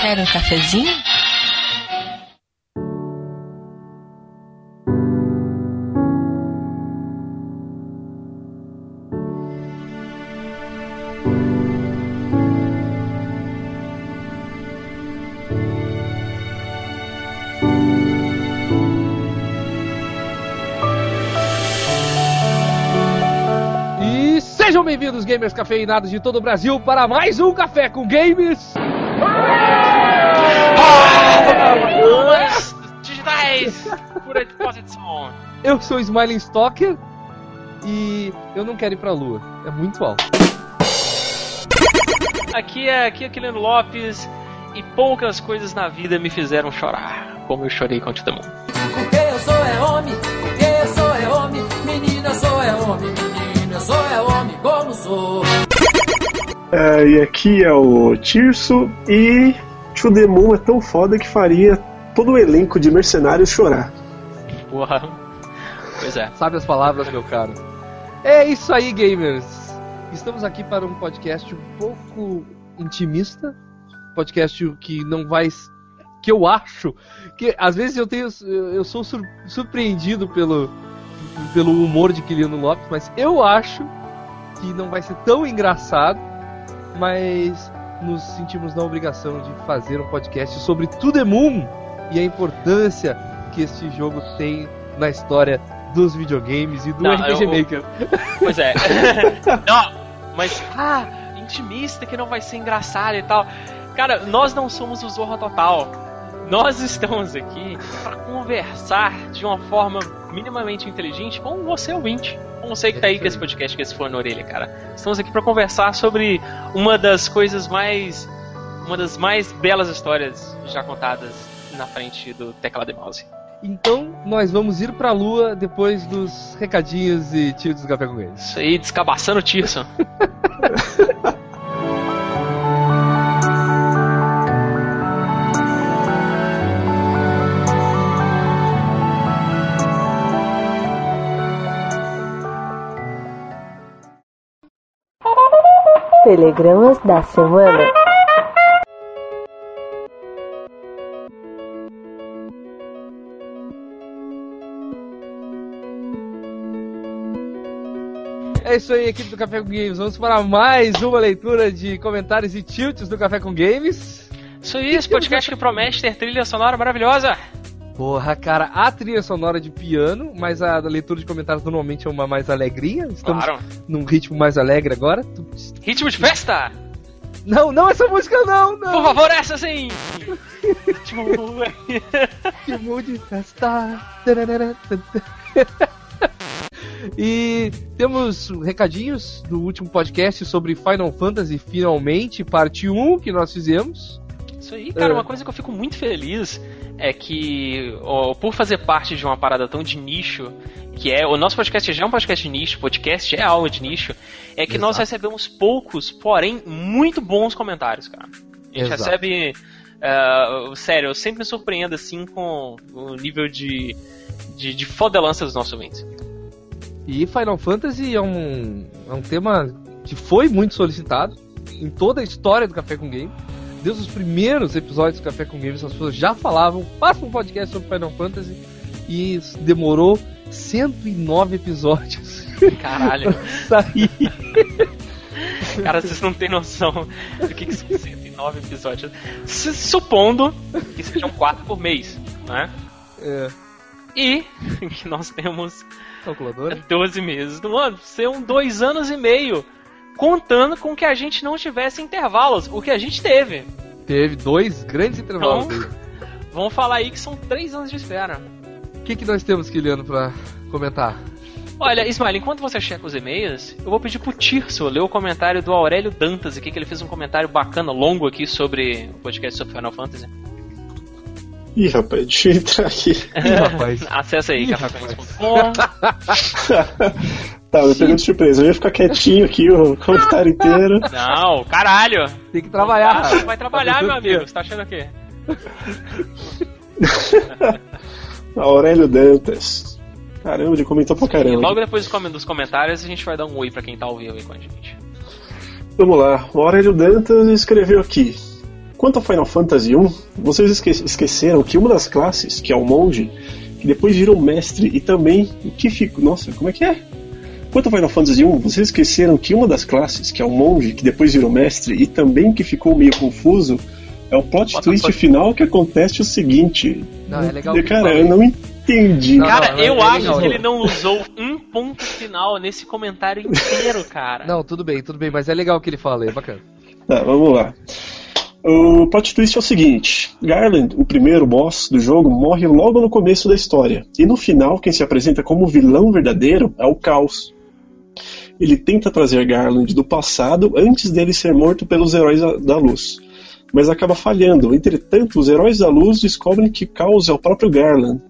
Quer um cafezinho? E sejam bem-vindos, gamers cafeinados de todo o Brasil, para mais um Café com Games. Bolas digitais por disposição. Eu sou o Smiling Stalker e eu não quero ir pra lua, é muito alto. Aqui é aqui é Aquilino Lopes e poucas coisas na vida me fizeram chorar, como eu chorei com o Titamu. Porque eu sou é homem, porque eu sou é homem, menina sou é homem, menina sou é homem, como sou. É, e aqui é o Tirso e To The Moon é tão foda que faria todo o elenco de mercenários chorar. Porra. Pois é. Sabe as palavras, meu caro? É isso aí, gamers. Estamos aqui para um podcast um pouco intimista, podcast que não vai que eu acho que às vezes eu tenho eu sou sur- surpreendido pelo pelo humor de Quiliano Lopes, mas eu acho que não vai ser tão engraçado, mas nos sentimos na obrigação de fazer um podcast sobre To The Moon e a importância que este jogo tem na história dos videogames e do Não, RPG eu- Maker. Pois é. não, mas ah, intimista que não vai ser engraçado e tal. Cara, nós não somos o Zorra Total. Nós estamos aqui para conversar de uma forma minimamente inteligente com você ouvinte. Com você que tá aí com esse podcast, com esse fone na orelha, cara. Estamos aqui para conversar sobre uma das coisas mais uma das mais belas histórias já contadas na frente do teclado e mouse. Então, nós vamos ir pra lua depois dos recadinhos e tiros do Café com Games. Isso aí, descabaçando o Tirson. Telegramas da semana. É isso aí, equipe do Café com Games. Vamos para mais uma leitura de comentários e tilts do Café com Games. Isso aí, esse podcast que promete ter trilha sonora maravilhosa. Porra, cara, a trilha sonora de piano, mas a leitura de comentários normalmente é uma mais alegrinha. Estamos Claro. num ritmo mais alegre agora. Ritmo de festa! Não, não essa música não, Por não. favor, essa sim! Ritmo de festa. E temos recadinhos do último podcast sobre Final Fantasy, finalmente, parte 1 que nós fizemos. Isso aí, cara, É. uma coisa que eu fico muito feliz é que, ó, por fazer parte de uma parada tão de nicho, que é. O nosso podcast já é um podcast de nicho, podcast é algo de nicho, é que nós Exato. recebemos poucos, porém muito bons comentários, cara. A gente Exato. recebe. ah, sério, eu sempre me surpreendo assim com o nível de, de, de fodelança dos nossos ouvintes. E Final Fantasy é um, é um tema que foi muito solicitado em toda a história do Café com Game. Desde os primeiros episódios do Café com Games, as pessoas já falavam, faça um podcast sobre Final Fantasy. E demorou 109 episódios Caralho. sair. Cara, vocês não têm noção do que, que são 109 episódios. S- Supondo que sejam 4 por mês, né? É, E que nós temos calculadora. 12 meses do ano. São dois anos e meio. Contando com que a gente não tivesse intervalos. O que a gente teve. Teve dois grandes intervalos. Então-. Vamos falar aí que são 3 anos de espera. O que, que nós temos, Kiliano, pra comentar? Olha, Ismael, enquanto você checa os e-mails, eu vou pedir pro Tirso ler o comentário do Aurélio Dantas aqui, que ele fez um comentário bacana, longo aqui sobre o podcast sobre Final Fantasy. Ih, rapaz, deixa eu entrar aqui. Ih, rapaz. Acessa aí, cafécomics.com. tá, me pegou de surpresa. Eu ia ficar quietinho aqui o comentário inteiro. Não, caralho! Tem que trabalhar. Ah, vai trabalhar, meu amigo. Você tá achando o quê? Aurélio Dantas. Caramba, ele comentou pra E caramba. logo depois dos com- dos comentários a gente vai dar um oi pra quem tá ao vivo aí com a gente. Vamos lá. O Aurélio Dantas escreveu aqui. Quanto a Final Fantasy 1, vocês esque esqueceram que uma das classes, que é o monge, que depois virou mestre e também o que ficou. Nossa, como é que é? Quanto a Final Fantasy 1, vocês esqueceram que uma das classes, que é o monge, que depois virou mestre e também que ficou meio confuso, é o plot Bota twist final que acontece o seguinte. Não, é legal Cara, eu não entendi. Não, Cara, não, eu é acho que ele não usou um ponto final nesse comentário inteiro, cara. Não, tudo bem, tudo bem, mas é legal o que ele fala, é bacana. Tá, vamos lá. O plot twist é o seguinte: Garland, o primeiro boss do jogo, morre logo no começo da história. E no final, quem se apresenta como vilão verdadeiro é o Caos. Ele tenta trazer Garland do passado antes dele ser morto pelos heróis da- luz. Mas acaba falhando. Entretanto, os heróis da luz descobrem que Caos é o próprio Garland.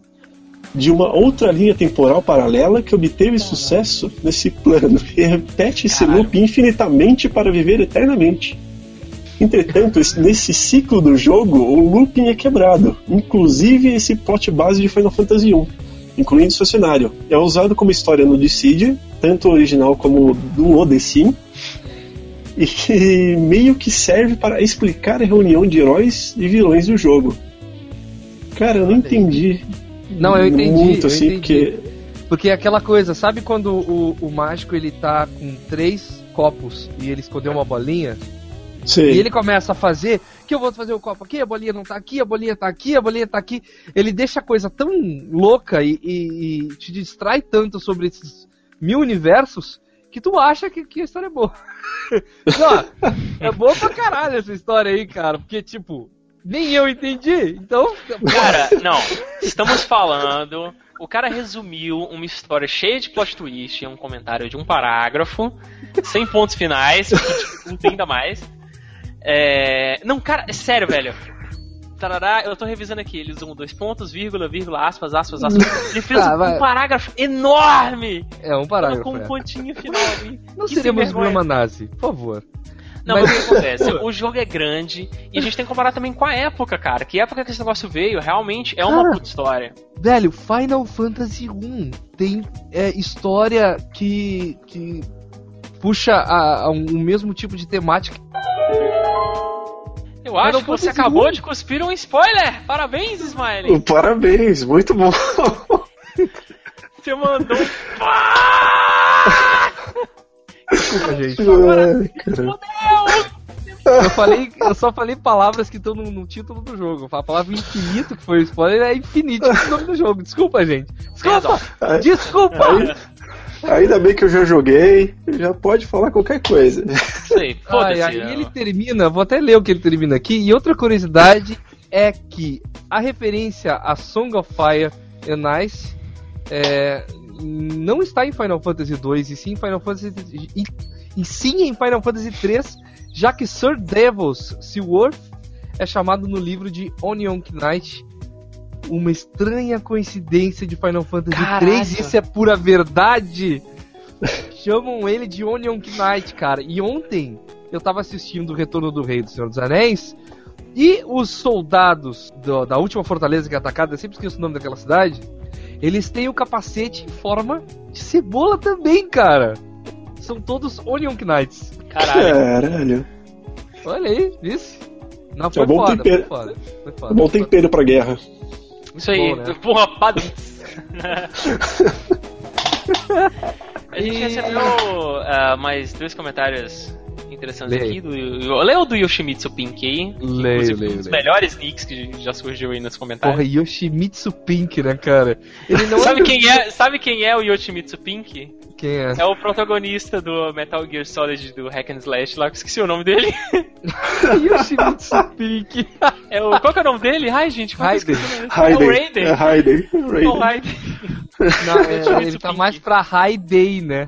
De uma outra linha temporal paralela que obteve sucesso nesse plano. E repete esse Caralho. loop infinitamente para viver eternamente. Entretanto, esse- nesse ciclo do jogo, o looping é quebrado, inclusive esse plot base de Final Fantasy I, incluindo seu cenário. É usado como história no Dissidia, tanto o original como do Odyssey, e que meio que serve para explicar a reunião de heróis e vilões do jogo. Cara, eu não entendi. Não, eu entendi, Muito eu assim, entendi. porque. Porque é aquela coisa, sabe quando o, o mágico ele tá com três copos e ele escondeu uma bolinha? Sei. E ele começa a fazer, que eu vou fazer o copo aqui, a bolinha não tá aqui, a bolinha tá aqui, a bolinha tá aqui. Ele deixa a coisa tão louca e, e- e te distrai tanto sobre esses mil universos que tu acha que, que a história é boa. não, é boa pra caralho essa história aí, cara, porque tipo, nem eu entendi, então. Cara, não. Estamos falando. O cara resumiu uma história cheia de plot twist em um comentário de um parágrafo, sem pontos finais, que dificulta ainda mais. É... Não, cara, é sério, velho. Tarará, eu tô revisando aqui. Ele usou dois pontos, vírgula, vírgula, aspas, aspas, aspas. Ele fez Tá, um vai. parágrafo enorme! É um parágrafo. Com um é. pontinho final ali. Não Que vergonha. Bruma Nazi, por favor. Não, Mas- mas o que acontece? O jogo é grande e a gente tem que comparar também com a época, cara. Que época que esse negócio veio, realmente é uma Cara. puta história. Velho, Final Fantasy 1 tem é, história que, que puxa a, a um, o mesmo tipo de temática. Eu acho que você pode acabou de cuspir um spoiler! Parabéns, Smiley! Parabéns, muito bom. Você mandou um Desculpa, gente. Ai, cara. Eu, falei, eu só falei palavras que estão no, no título do jogo. A palavra infinito, que foi o spoiler, é infinito o nome do jogo. Desculpa, gente. Desculpa! Desculpa! Aí- ainda bem que eu já joguei, já pode falar qualquer coisa. Ai, foda-se. aí né? ele termina, vou até ler o que ele termina aqui. E outra curiosidade é que a referência a Song of Fire and Ice é, não está em Final Fantasy 2 e sim em Final Fantasy e, e sim em Final Fantasy 3, já que Sir Devils Seaworth é chamado no livro de Onion Knight. Uma estranha coincidência de Final Fantasy Caraca. 3, isso é pura verdade. Chamam ele de Onion Knight, cara. E ontem eu tava assistindo o Retorno do Rei do Senhor dos Anéis e os soldados do- da última fortaleza que é atacada, eu sempre esqueço o nome daquela cidade, eles têm o capacete em forma de cebola também, cara. São todos Onion Knights. Caralho. Caralho. Olha aí, isso. Não, foi É bom foda, tempero. foi foda. Foi É foda. bom tempero pra guerra. Isso aí, bom, né? porra, padrão. A gente E- recebeu ah, mais dois comentários interessantes Leia. aqui. Do, leu do Yoshimitsu Pink aí. que, Leio, inclusive, leio, um dos leio. melhores nicks que já surgiu aí nos comentários. Porra, Yoshimitsu Pink, né, cara? Ele não Sabe é... quem é, sabe quem é o Yoshimitsu Pink? Quem é? É o protagonista do Metal Gear Solid do Hack and Slash lá, que eu esqueci o nome dele. Yoshimitsu Pink. É o, qual que é o nome dele? Ai, gente, qual o dele? É o Raiden. Raiden. É Raiden. É o Raiden. Raiden. Não, é, ele tá Pink. mais pra High Day, né?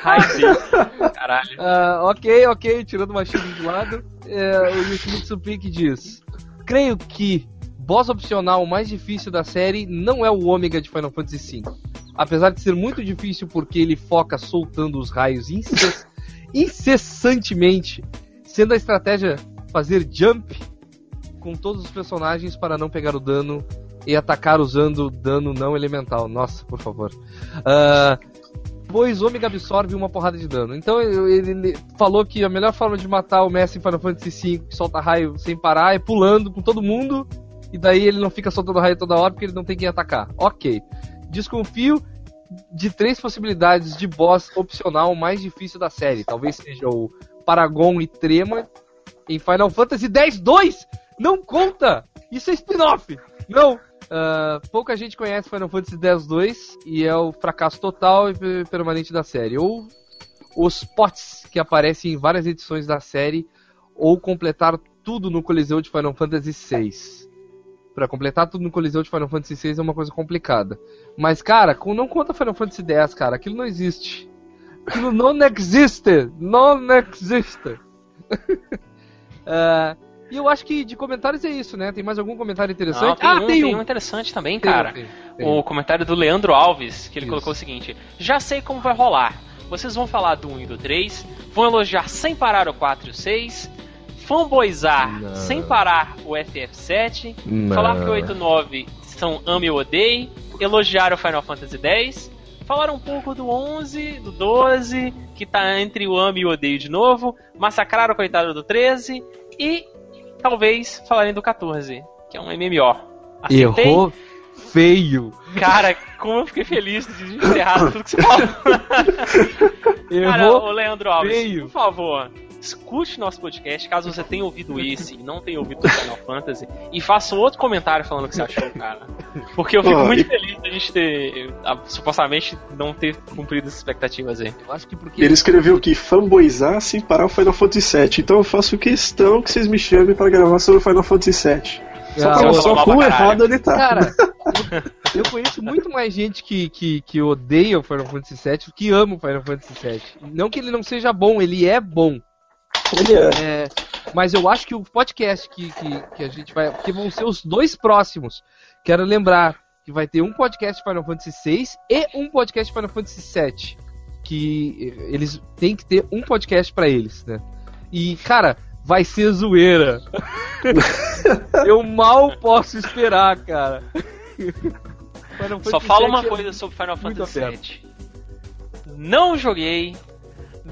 Raiden. Caralho. Ah, ok, ok, tirando uma chile de lado, é, o Yoshimitsu Pink diz: Creio que boss opcional mais difícil da série não é o Ômega de Final Fantasy V. Apesar de ser muito difícil porque ele foca soltando os raios incess- incessantemente, sendo a estratégia fazer jump com todos os personagens para não pegar o dano e atacar usando dano não elemental. Nossa, por favor. Ah, Depois Ômega absorve uma porrada de dano. Então ele, ele falou que a melhor forma de matar o Messi em Final Fantasy V, que solta raio sem parar, é pulando com todo mundo. E daí ele não fica soltando raio toda hora porque ele não tem quem atacar. Ok. Desconfio de três possibilidades de boss opcional mais difícil da série. Talvez seja o Paragon e Trema em Final Fantasy X-2. Não conta! Isso é spin-off! Não! Uh, pouca gente conhece Final Fantasy X-2 e é o fracasso total e permanente da série. Ou os pots que aparecem em várias edições da série, ou completar tudo no Coliseu de Final Fantasy VI. Para completar tudo no Coliseu de Final Fantasy VI é uma coisa complicada. Mas, cara, não conta Final Fantasy X, cara. Aquilo não existe. Aquilo não existe. Não existe. uh, E eu acho que de comentários é isso, né? Tem mais algum comentário interessante? Não, tem ah, um, tem, um. tem um interessante também, cara. Tem, tem, o comentário do Leandro Alves, que ele isso. colocou o seguinte: Já sei como vai rolar. Vocês vão falar do 1 e do 3, vão elogiar sem parar o 4 e o 6, fanboyzar Não. sem parar o FF7, Não. falar que o 8 e o 9 são ame ou odeie, elogiar o Final Fantasy X, falar um pouco do 11, do 12, que tá entre o ame e o odeio de novo, massacrar o coitado do 13 e talvez falarem do 14, que é um MMO. Acertei? Errou feio. Cara, como eu fiquei feliz de encerrar tudo que você falou. Errou Cara, ô Leandro Alves, feio. por favor, escute nosso podcast, caso você tenha ouvido esse e não tenha ouvido o Final Fantasy, e faça um outro comentário falando o que você achou, cara. Porque eu fico Pô, muito e... feliz de a gente ter, a, supostamente, não ter cumprido as expectativas aí. Eu acho que porque... Ele escreveu que fanboizar sem parar o Final Fantasy VII, então eu faço questão que vocês me chamem para gravar sobre o Final Fantasy VII. Só, pra, só quão errado ele tá. Cara, eu, eu conheço muito mais gente que, que, que odeia o Final Fantasy VII do que ama o Final Fantasy VII. Não que ele não seja bom, ele é bom. Ele é. é mas eu acho que o podcast que, que, que a gente vai. Que vão ser os dois próximos. Quero lembrar que vai ter um podcast Final Fantasy VI e um podcast Final Fantasy VII. Que eles têm que ter um podcast para eles, né? E, cara, vai ser zoeira. eu mal posso esperar, cara. Só fala uma é coisa sobre Final Fantasy VII. Não joguei,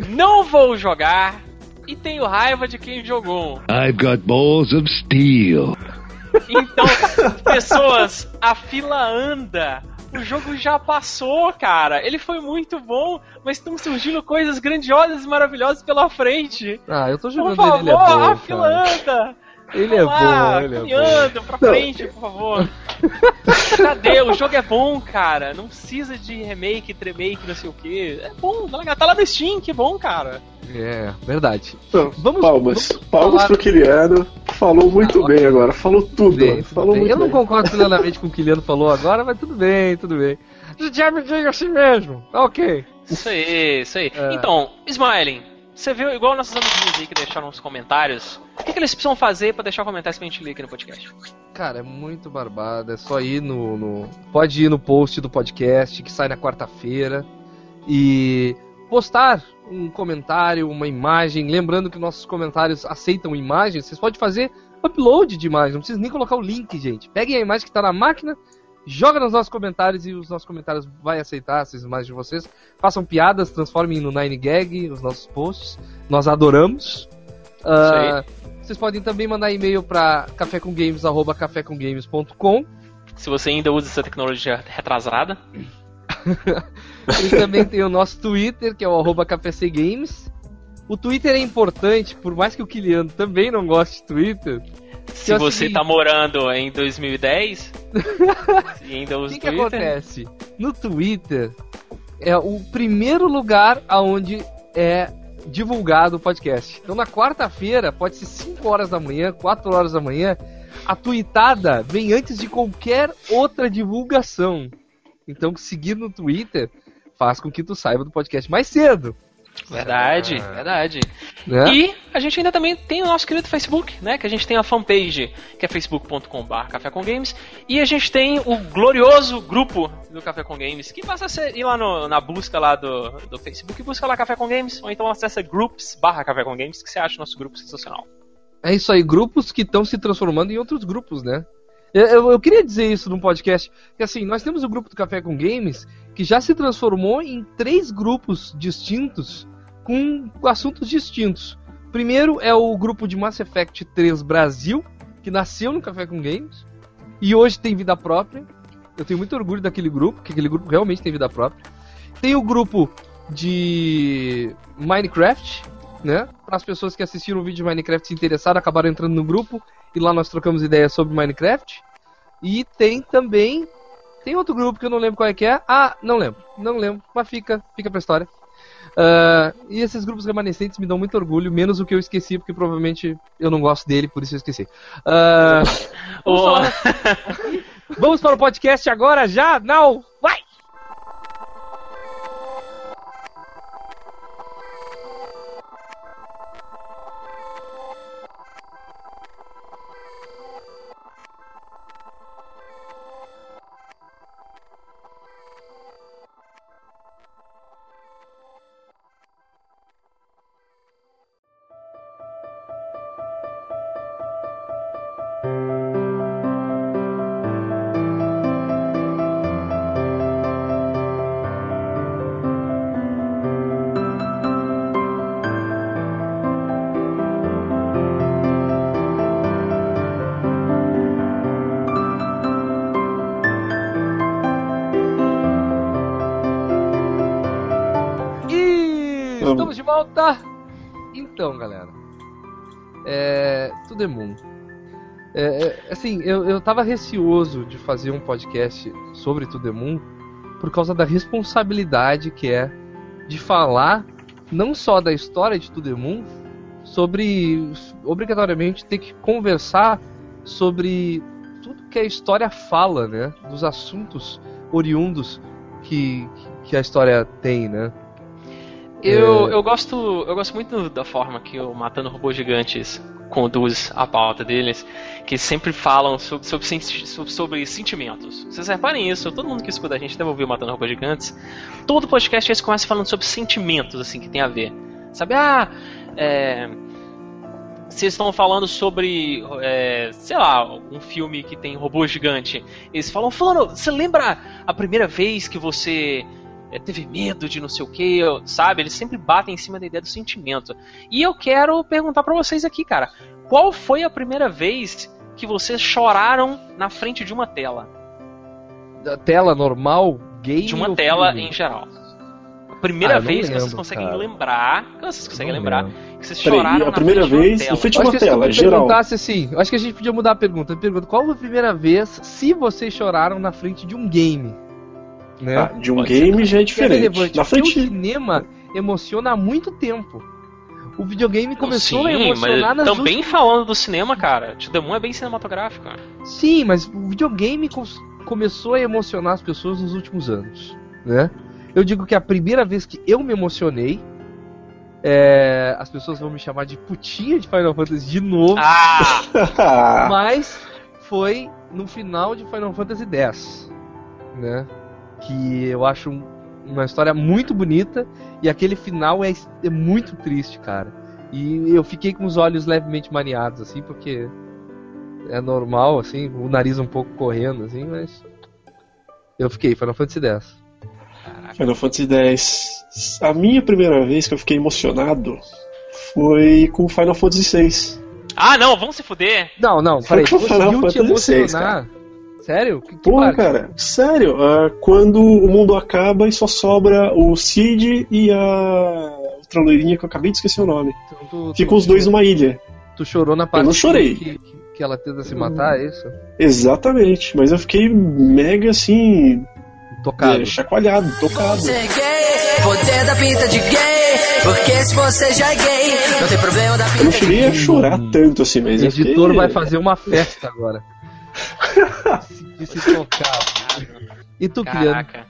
não vou jogar e tenho raiva de quem jogou. I've got balls of steel. Então, pessoas, a fila anda. O jogo já passou, cara. Ele foi muito bom, mas estão surgindo coisas grandiosas e maravilhosas pela frente. Ah, eu tô jogando Por favor, ele, é bom, a fila anda. Ele é bom, ele é bom. pra frente, por favor. Cadê? O jogo é bom, cara. Não precisa de remake, tremake, não sei o que. É bom, tá lá no Steam, que bom, cara. É, verdade. Então, vamos, palmas. Vamos palmas falar... pro Kiliano. Falou muito ah, bem agora. Falou tudo. Bem, tudo falou bem. Muito Eu não concordo plenamente com o que o Kiliano falou agora, mas tudo bem, tudo bem. Já me diga assim mesmo. Tá ok. Isso aí, isso aí. É. Então, Smiling, você viu igual nossos amiguinhos aí que deixaram nos comentários. O que, que eles precisam fazer para deixar comentários pra gente ler aqui no podcast? Cara, é muito barbado. É só ir no, no. Pode ir no post do podcast que sai na quarta-feira. E postar um comentário, uma imagem. Lembrando que nossos comentários aceitam imagens. Vocês podem fazer upload de imagem. Não precisa nem colocar o link, gente. Peguem a imagem que está na máquina, joga nos nossos comentários e os nossos comentários vai aceitar essas imagens de vocês. Façam piadas, transformem no Nine Gag os nossos posts. Nós adoramos. Uh, vocês podem também mandar e-mail para cafécomgames@cafécomgames.com. Se você ainda usa essa tecnologia retrasada. Eles também tem o nosso Twitter, que é o arroba KPCGames. O Twitter é importante, por mais que o Kiliano também não goste de Twitter. Se é você seguinte... tá morando em 2010 e ainda usa o que, que acontece? No Twitter é o primeiro lugar aonde é divulgado o podcast. Então na quarta-feira, pode ser 5 horas da manhã, 4 horas da manhã, a tweetada vem antes de qualquer outra divulgação. Então seguir no Twitter faz com que tu saiba do podcast mais cedo. Verdade, é. verdade. É? E a gente ainda também tem o nosso querido Facebook, né? Que a gente tem a fanpage, que é facebook.com.br Café com Games. E a gente tem o glorioso grupo do Café com Games, que basta ser, ir lá no, na busca lá do, do Facebook, busca lá Café com Games, ou então acessa groups barra Café com Games, que você acha o nosso grupo sensacional. É isso aí, grupos que estão se transformando em outros grupos, né? Eu, eu- eu queria dizer isso num podcast, que assim, nós temos o grupo do Café com Games, que já se transformou em três grupos distintos, com assuntos distintos. Primeiro é o grupo de Mass Effect 3 Brasil, que nasceu no Café com Games, e hoje tem vida própria. Eu tenho muito orgulho daquele grupo, que aquele grupo realmente tem vida própria. Tem o grupo de Minecraft, né? Para as pessoas que assistiram o vídeo de Minecraft se interessaram, acabaram entrando no grupo e lá nós trocamos ideias sobre Minecraft. E tem também tem outro grupo que eu não lembro qual é que é. Ah, não lembro, não lembro, mas fica, fica pra história. Ah, e esses grupos remanescentes me dão muito orgulho, menos o que eu esqueci, porque provavelmente eu não gosto dele, por isso eu esqueci. Ô, falar- vamos para o podcast agora já? Não! Vai! Tava receoso de fazer um podcast sobre Tudo é Moon por causa da responsabilidade que é de falar não só da história de Tudo é Moon, sobre obrigatoriamente ter que conversar sobre tudo que a história fala, né? Dos assuntos oriundos que, que a história tem, né? Eu, eu gosto eu gosto muito da forma que o Matando Robôs Gigantes conduz a pauta deles, que sempre falam sobre, sobre, sobre- sentimentos. Vocês reparem isso, todo mundo que escuta a gente deve ouvir Matando Robôs Gigantes. Todo podcast eles começam falando sobre sentimentos, assim, que tem a ver. Sabe, ah, é, vocês estão falando sobre, é, sei lá, um filme que tem robô gigante. Eles falam, falando, você lembra a primeira vez que você é, teve medo de não sei o que, sabe? Eles sempre batem em cima da ideia do sentimento. E eu quero perguntar pra vocês aqui, cara, qual foi a primeira vez que vocês choraram na frente de uma tela? Da tela normal, game De uma ou tela filme? em geral. A primeira Ah, eu vez que vocês lembro, conseguem cara. lembrar, que vocês conseguem Não lembrar, lembro. que vocês Peraí, choraram a na primeira frente de uma vez, tela. na frente Eu de acho uma que se tela, tu geral. perguntasse assim, eu acho que a gente podia mudar a pergunta. Eu pergunto, qual foi a primeira vez se vocês choraram na frente de um game? Né? Ah, de um Pode game já é é diferente. relevante. Na Porque o frente. cinema emociona há muito tempo. O videogame começou Sim, a emocionar mas nas também falando do cinema, cara. To The Moon é bem cinematográfico. cara. Sim, mas o videogame começou a emocionar as pessoas nos últimos anos, né? Eu digo que a primeira vez que eu me emocionei, é, as pessoas vão me chamar de putinha de Final Fantasy de novo, Ah! mas foi no final de Final Fantasy X, né? Que eu acho um- uma história muito bonita e aquele final é, é muito triste, cara. E eu fiquei com os olhos levemente mareados, assim, porque é normal, assim, o nariz um pouco correndo, assim, mas eu fiquei Final Fantasy X. Final Fantasy X. A minha primeira vez que eu fiquei emocionado foi com Final Fantasy VI. ah, não, vamos se fuder. Não, não, peraí, conseguiu te emocionar? Sério? Que, que Porra, parte? cara, sério, ah, quando o mundo acaba e só sobra o Cid e a outra loirinha que eu acabei de esquecer o nome. Então, tu, tu- Ficam os dois numa ilha. Tu chorou na parte não chorei. Que, que, que ela tenta se matar, é isso? Exatamente, mas eu fiquei mega assim, Tocado. é, chacoalhado, tocado. Gay, poder da pinta de gay. Porque se você já é gay, não tem problema da Eu não pinta cheguei a chorar tanto assim, mas O eu editor fiquei... vai fazer uma festa agora. De se tocar. E tu? Caraca.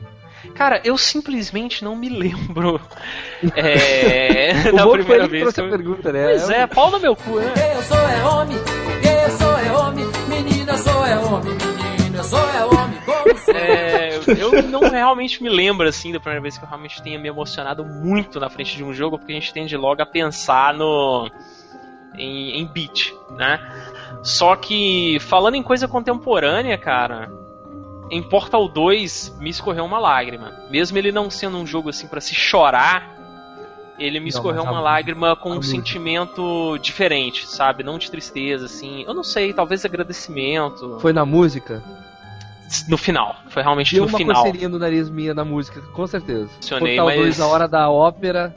Cara, eu simplesmente não me lembro é, O da bom foi primeira ele que vez. que a eu- pergunta, né? Pois é, pau no meu cu, né? Eu sou é homem, eu sou é homem, menina eu sou é homem, menina eu sou é homem, como? É, eu não realmente me lembro assim da primeira vez que eu realmente tenha me emocionado muito na frente de um jogo, porque a gente tende logo a pensar no em, em beat, né? Só que, falando em coisa contemporânea, cara, em Portal 2 me escorreu uma lágrima. Mesmo ele não sendo um jogo assim para se chorar, ele me Não, escorreu uma lágrima com um sentimento diferente, sabe? Não de tristeza, assim. Eu não sei, talvez agradecimento. Foi na música? No final. Foi realmente Deu no uma final. coceirinha no nariz minha na música, com certeza. Portal mas- 2, a hora da ópera,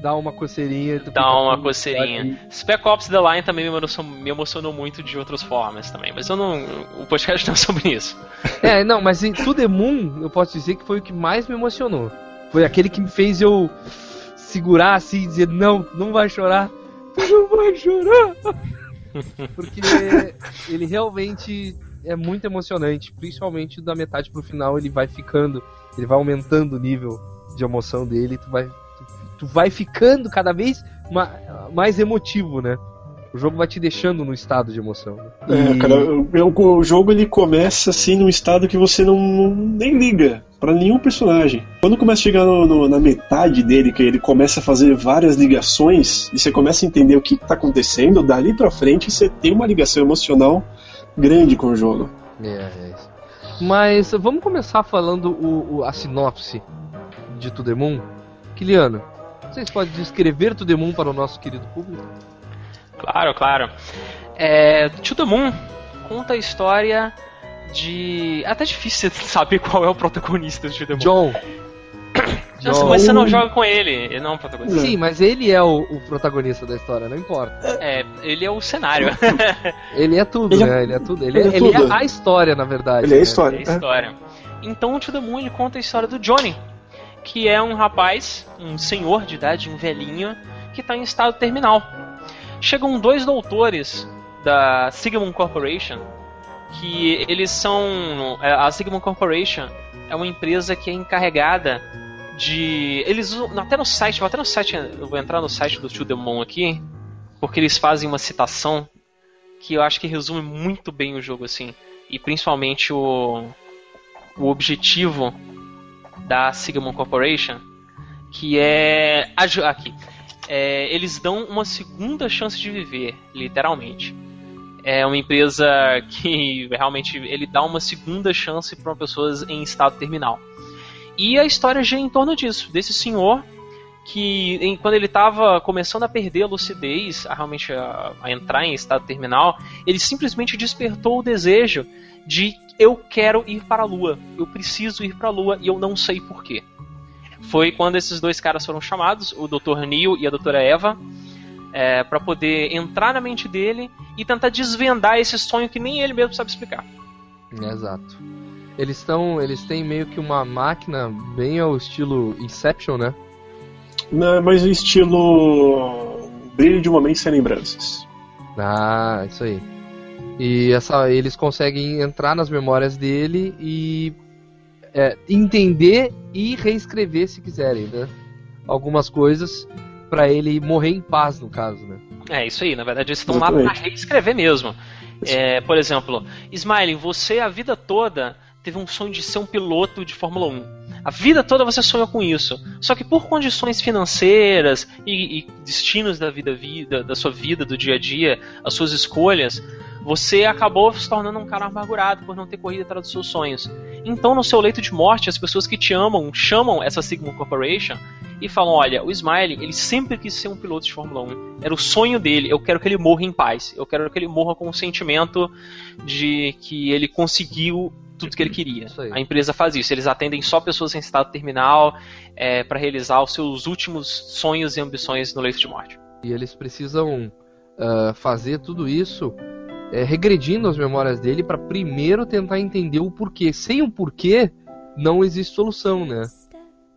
dá uma coceirinha. tu Dá uma coceirinha. Spec Ops The Line também me emocionou, me emocionou muito de outras formas também. Mas eu não. O podcast não é sobre isso. É, não, mas em To The Moon, eu posso dizer que foi o que mais me emocionou. Foi aquele que me fez eu segurar assim e dizer, não, não vai chorar. Tu não vai chorar. Porque ele realmente é muito emocionante, principalmente da metade pro final ele vai ficando, ele vai aumentando o nível de emoção dele, tu vai tu, vai ficando cada vez ma- mais emotivo, né? O jogo vai te deixando no estado de emoção. né? É, E- cara, o, o jogo ele começa assim num estado que você não, não- nem liga pra nenhum personagem. Quando começa a chegar no- no- na metade dele, que ele começa a fazer várias ligações e você começa a entender o que, que tá acontecendo, dali pra frente você tem uma ligação emocional grande com o jogo. É, é isso. Mas vamos começar falando o, o- a sinopse de To The Moon. Kiliano, vocês podem descrever To The Moon para o nosso querido público? Claro, claro. É, To The Moon conta a história de. É até difícil saber qual é o protagonista de To The Moon. John. Nossa, mas você não joga com ele, ele não é o protagonista. Sim, mas ele é o, o protagonista da história, não importa. É, ele é o cenário. Ele é tudo, Ele é- né? Ele é tudo. Ele, ele é, é ele tudo. é a história, na verdade. Ele é a né? história. É a história. Então, o To The Moon ele conta a história do Johnny, que é um rapaz, um senhor de idade, um velhinho, que está em estado terminal. Chegam dois doutores da Sigmund Corporation, que eles são. é, A Sigmund Corporation é uma empresa que é encarregada de. Eles até no site, vou até no site, vou entrar no site do To The Moon aqui, porque eles fazem uma citação que eu acho que resume muito bem o jogo assim, e principalmente o o objetivo da Sigmund Corporation, que é aqui, é, eles dão uma segunda chance de viver, literalmente. É uma empresa que realmente ele dá uma segunda chance para pessoas em estado terminal. E a história gira em torno disso, desse senhor que em- quando ele estava começando a perder a lucidez, a realmente a, a entrar em estado terminal, ele simplesmente despertou o desejo de eu quero ir para a Lua, eu preciso ir para a Lua e eu não sei porquê. Foi quando esses dois caras foram chamados, o Dr. Neil e a Doutora Eva, é, para poder entrar na mente dele e tentar desvendar esse sonho que nem ele mesmo sabe explicar. Exato. Eles estão. Eles têm meio que uma máquina bem ao estilo Inception, né? Não, mas o estilo brilho de uma mente sem lembranças. Ah, isso aí. E essa, eles conseguem entrar nas memórias dele e é, entender e reescrever se quiserem, né? Algumas coisas pra ele morrer em paz, no caso, né? É isso aí, na verdade eles estão lá para reescrever mesmo. É, por exemplo, Smiley, você a vida toda teve um sonho de ser um piloto de Fórmula 1. A vida toda você sonhou com isso. Só que por condições financeiras e, e destinos da vida, vida, da sua vida, do dia a dia, as suas escolhas, você acabou se tornando um cara amargurado por não ter corrido atrás dos seus sonhos. Então, no seu leito de morte, as pessoas que te amam chamam essa Sigma Corporation e falam: Olha, o Smiley, ele sempre quis ser um piloto de Fórmula 1. Era o sonho dele. Eu quero que ele morra em paz. Eu quero que ele morra com o sentimento de que ele conseguiu tudo que ele queria. A empresa faz isso. Eles atendem só pessoas em estado terminal é, para realizar os seus últimos sonhos e ambições no leito de morte. E eles precisam ah, fazer tudo isso é, regredindo as memórias dele pra primeiro tentar entender o porquê. Sem o porquê, não existe solução, né?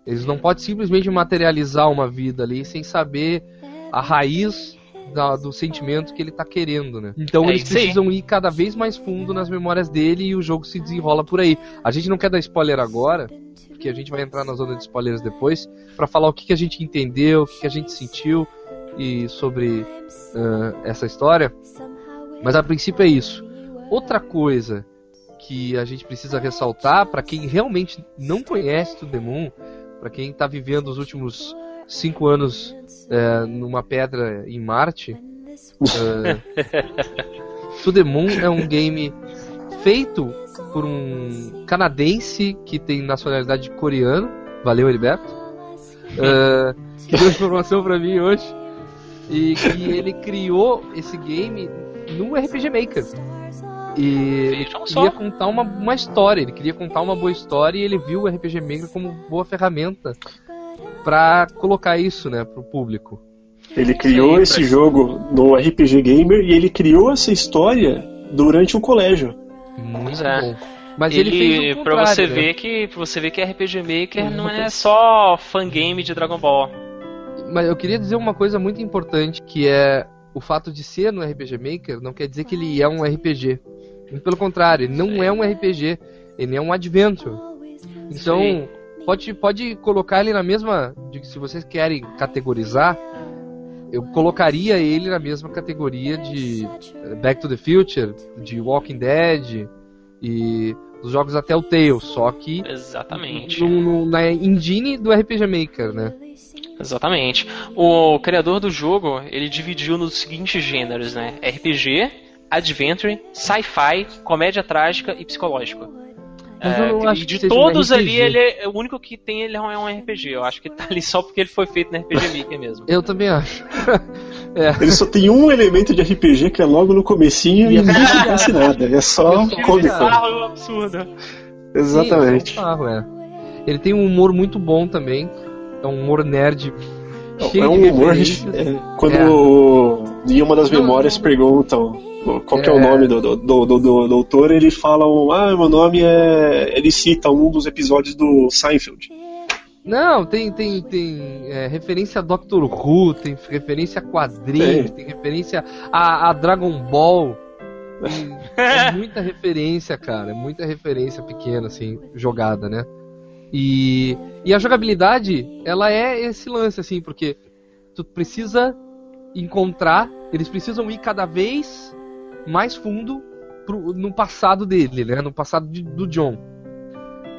Eles não podem simplesmente materializar uma vida ali sem saber a raiz da- do sentimento que ele tá querendo, né? Então É eles precisam ir cada vez mais fundo nas memórias dele e o jogo se desenrola por aí. A gente não quer dar spoiler agora, porque a gente vai entrar na zona de spoilers depois, pra falar o que, que a gente entendeu, o que, que a gente sentiu e sobre ah, essa história. Mas a princípio é isso. Outra coisa que a gente precisa ressaltar para quem realmente não conhece o Demon, para quem está vivendo os últimos cinco anos eh, numa pedra em Marte, eh, To The Moon é um game feito por um canadense que tem nacionalidade coreana. Valeu, Heriberto. Uh, deu informação pra mim hoje. E que ele criou esse game no RPG Maker. E ele Vejam só. queria contar uma, uma história, ele queria contar uma boa história e ele viu o RPG Maker como boa ferramenta pra colocar isso, né, pro público. Ele criou Sim, esse jogo no RPG Gamer e ele criou essa história durante um colégio. Muito é. bom. Mas ele, fez o pra você né? ver que pra você ver que RPG Maker não é só fangame de Dragon Ball. Mas eu queria dizer uma coisa muito importante, que é o fato de ser no RPG Maker não quer dizer que ele é um RPG. Muito pelo contrário, ele não é um RPG, ele é um adventure. Então, Sim. pode, pode colocar ele na mesma. de- Se vocês querem categorizar, eu colocaria ele na mesma categoria de eh, Back to the Future, de Walking Dead e dos jogos até o Tale, só que Exatamente. no, no- na engine do RPG Maker, né? Exatamente. O criador do jogo, ele dividiu nos seguintes gêneros, né? RPG, Adventure, Sci-Fi, Comédia Trágica e Psicológico. Mas eu não É, acho e que de seja um todos ali, ele é, o único que tem ele não é um RPG. Eu acho que tá ali só porque ele foi feito no RPG Maker mesmo. Eu também acho. Ele só tem um elemento de RPG que é logo no comecinho e E não é- acontece nada. É só Que cômico. Absurdo. Exatamente. Sim, é um carro, é. Ele tem um humor muito bom também. É um humor nerd. cheio É um de humor. é, quando É. o- em uma das memórias não. perguntam qual que é o É. nome do, do, do, do- do doutor, ele fala: um, Ah, meu nome é. Ele cita um dos episódios do Seinfeld. Não, tem, tem, tem é, referência a Doctor Who, tem referência a quadrinhos, tem referência a, a Dragon Ball. Tem- é muita referência, cara. É muita referência pequena, assim, jogada, né? E, e a jogabilidade, ela é esse lance, assim, porque tu precisa encontrar, eles precisam ir cada vez mais fundo pro- no passado dele, né? No passado de- do John.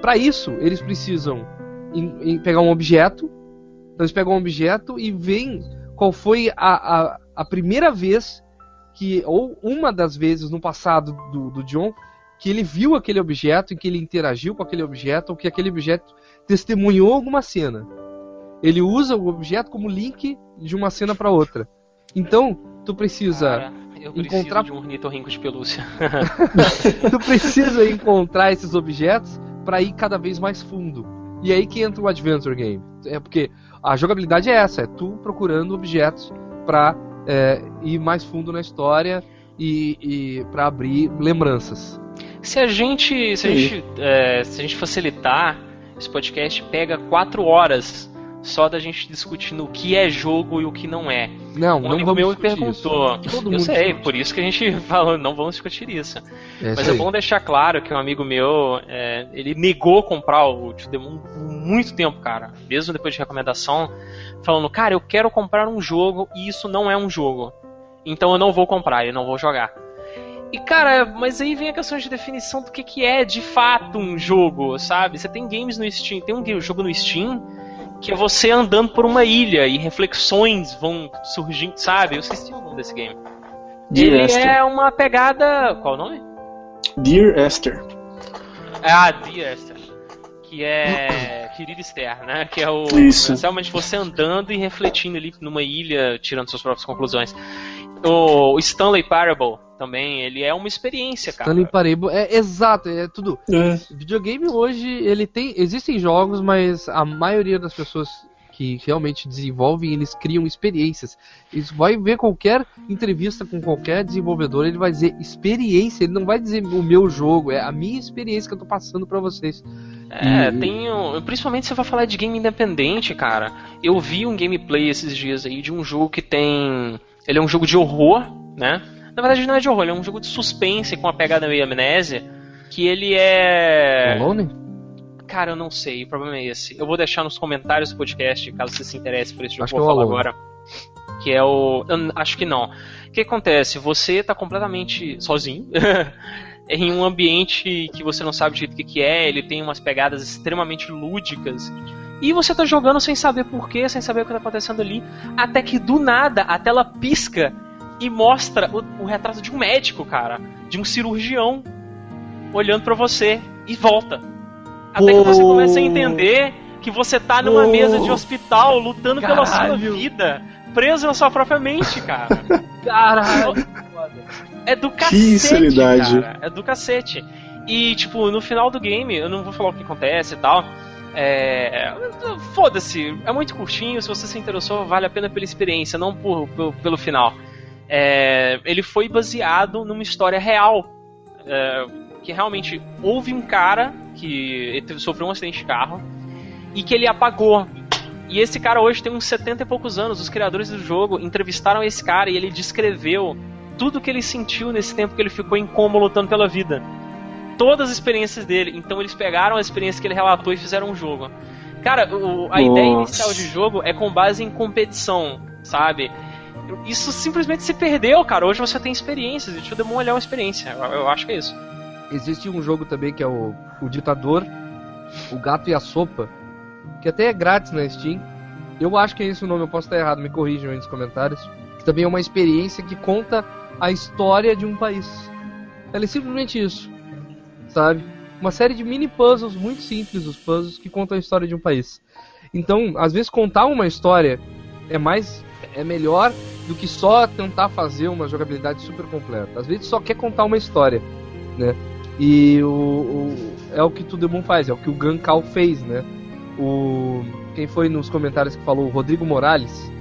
Para isso, eles precisam em- em pegar um objeto. Então eles pegam um objeto e veem qual foi a, a, a primeira vez que, ou uma das vezes no passado do, do John, que ele viu aquele objeto, em que ele interagiu com aquele objeto, ou que aquele objeto testemunhou alguma cena. Ele usa o objeto como link de uma cena para outra. Então, tu precisa Cara, eu encontrar- de um ornitorrinco de pelúcia. tu precisa encontrar esses objetos para ir cada vez mais fundo. E aí que entra o adventure game. É porque a jogabilidade é essa, é tu procurando objetos para ir mais fundo na história e, e para abrir lembranças. Se a gente, se a gente, é, se a gente facilitar, esse podcast pega quatro horas só da gente discutindo o que é jogo e o que não é. Não, Um não amigo meu me perguntou. Eu sei, discute. por isso que a gente falou, não vamos discutir isso. É Mas é bom deixar claro que um amigo meu, é, ele negou comprar o To The Moon por muito tempo, cara. Mesmo depois de recomendação, falando, cara, eu quero comprar um jogo e isso não é um jogo. Então eu não vou comprar, eu não vou jogar. E cara, mas aí vem a questão de definição do que, que é de fato um jogo, sabe? Você tem games no Steam, tem um jogo no Steam que é você andando por uma ilha e reflexões vão surgindo, sabe? Eu esqueci o nome desse game. Dear Ele Esther. é uma pegada. Qual o nome? Dear Esther. Ah, Dear Esther. Que é. Querida Esther, né? Que é o. Isso. realmente você andando e refletindo ali numa ilha, tirando suas próprias conclusões. O Stanley Parable também, ele é uma experiência, cara. Stanley Parable, é exato, é tudo. É, Videogame hoje, ele tem. Existem jogos, mas a maioria das pessoas que realmente desenvolvem, eles criam experiências. Isso vai ver qualquer entrevista com qualquer desenvolvedor, ele vai dizer experiência, ele não vai dizer o meu jogo, é a minha experiência que eu tô passando pra vocês. É, E- tem. Principalmente você vai falar de game independente, cara. Eu vi um gameplay esses dias aí de um jogo que tem. Ele é um jogo de horror, né? Na verdade não é de horror, é um jogo de suspense com uma pegada meio amnésia. Que ele é. Alone? Cara, eu não sei, o problema é esse. Eu vou deixar nos comentários do podcast, caso você se interesse por esse jogo Acho que eu é vou o falar agora. Que é o. eu acho que não. O que acontece? Você tá completamente sozinho. em um ambiente que você não sabe direito o que, que é, ele tem umas pegadas extremamente lúdicas. E você tá jogando sem saber porquê, sem saber o que tá acontecendo ali, até que do nada a tela pisca e mostra o, o retrato de um médico, cara, de um cirurgião olhando pra você e volta. Até que você começa a entender que você tá numa mesa de hospital lutando pela sua Caralho. vida, preso na sua própria mente, cara. Caralho! É do cacete, cara. É do cacete. E, tipo, no final do game, eu não vou falar o que acontece e tal. É. Foda-se, é muito curtinho. Se você se interessou, vale a pena pela experiência, não por, pelo, pelo final. É, ele foi baseado numa história real. é, que realmente houve um cara que sofreu um acidente de carro e que ele apagou. E esse cara hoje tem uns 70 e poucos anos. Os criadores do jogo entrevistaram esse cara e ele descreveu tudo que ele sentiu nesse tempo que ele ficou em coma lutando pela vida. Todas as experiências dele. Então eles pegaram a experiência que ele relatou e fizeram um jogo. Cara, o- a ideia Nossa. inicial de jogo é com base em competição, sabe? Isso simplesmente se perdeu, cara. Hoje você tem experiências e o Demon é uma experiência. Eu, eu acho que é isso. Existe um jogo também que é o, o Ditador, o Gato e a Sopa, que até é grátis na Steam. Eu acho que é esse o nome, eu posso estar errado, me corrijam aí nos comentários. Que também é uma experiência que conta a história de um país. Ela é simplesmente isso, sabe? Uma série de mini puzzles muito simples, os puzzles que contam a história de um país. Então, às vezes contar uma história é mais é melhor do que só tentar fazer uma jogabilidade super completa. Às vezes só quer contar uma história, né? E o, o- é o que o Demon faz, é o que o Gankal fez, né? O quem foi nos comentários que falou, o Rodrigo Morales,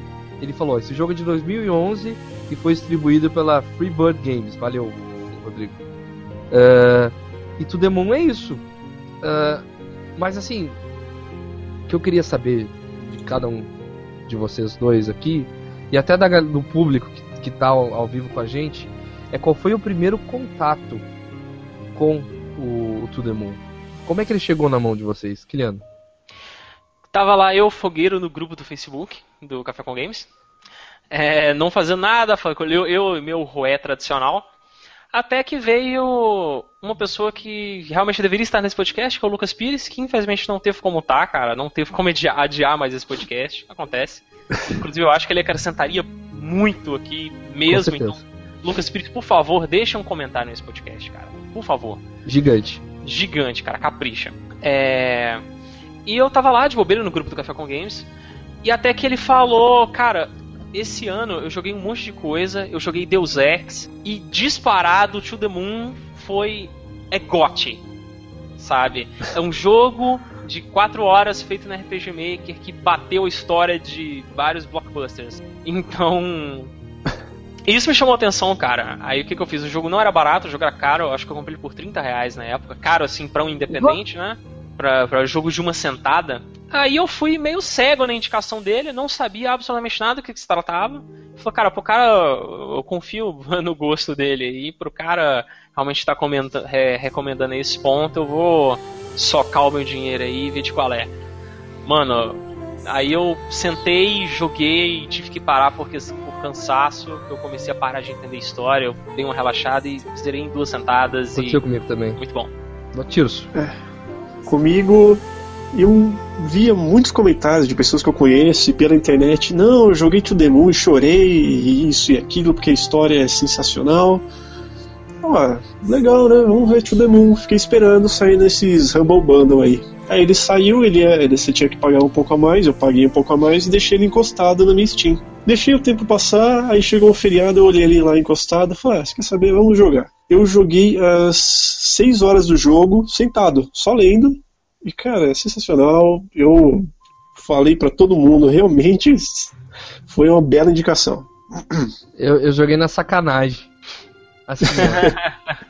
ele falou: esse jogo é de 2011 e foi distribuído pela Freebird Games. Valeu, Rodrigo. É, e To Demon é isso. É, mas assim, o que eu queria saber de cada um de vocês dois aqui, e até da, do público que, que tá ao, ao vivo com a gente, é qual foi o primeiro contato com o, o To The Moon? Como é que ele chegou na mão de vocês, Kiliano? Tava lá eu, fogueiro, no grupo do Facebook, do Café com Games. É, não fazendo nada, eu e meu roé tradicional. Até que veio uma pessoa que realmente deveria estar nesse podcast, que é o Lucas Pires, que infelizmente não teve como estar, cara. Não teve como adiar, mais esse podcast. Acontece. Inclusive, eu acho que ele acrescentaria muito aqui mesmo. Então, Lucas Pires, por favor, deixa um comentário nesse podcast, cara. Por favor Gigante. gigante, cara, capricha. É... E eu tava lá de bobeira no grupo do Café com Games, e até que ele falou, cara, esse ano eu joguei um monte de coisa, eu joguei Deus Ex, e disparado To The Moon foi... é GOT, sabe? É um jogo de 4 horas feito no RPG Maker que bateu a história de vários blockbusters. Então... Isso me chamou atenção, cara. Aí o que, que eu fiz? O jogo não era barato, o jogo era caro, eu acho que eu comprei ele por 30 reais na época. Caro assim pra um independente, né? Pra, pra jogo de uma sentada. Aí eu fui meio cego na indicação dele, não sabia absolutamente nada do que, que se tratava. Falei, cara, pro cara, eu confio no gosto dele. E pro cara realmente tá comenta, re- recomendando esse ponto, eu vou socar o meu dinheiro aí e ver de qual é. Mano, aí eu sentei, joguei, tive que parar porque por cansaço, eu comecei a parar de entender a história, eu dei uma relaxada e zerei em duas sentadas Aconteceu e comigo também. muito bom. Tirso. Comigo, eu via muitos comentários de pessoas que eu conheço e pela internet. Não, eu joguei To The Moon e chorei, e isso e aquilo, porque a história é sensacional. Ah, legal, né? Vamos ver To The Moon. Fiquei esperando sair nesses Humble Bundle aí. Aí ele saiu, ele, ele você tinha que pagar um pouco a mais, eu paguei um pouco a mais e deixei ele encostado na minha Steam. Deixei o tempo passar, aí chegou o feriado, eu olhei ele lá encostado, falei, ah, você quer saber? Vamos jogar. Eu joguei as 6 horas do jogo, sentado, só lendo, e cara, é sensacional. Eu falei pra todo mundo, realmente foi uma bela indicação. Eu, eu joguei na sacanagem. Assim,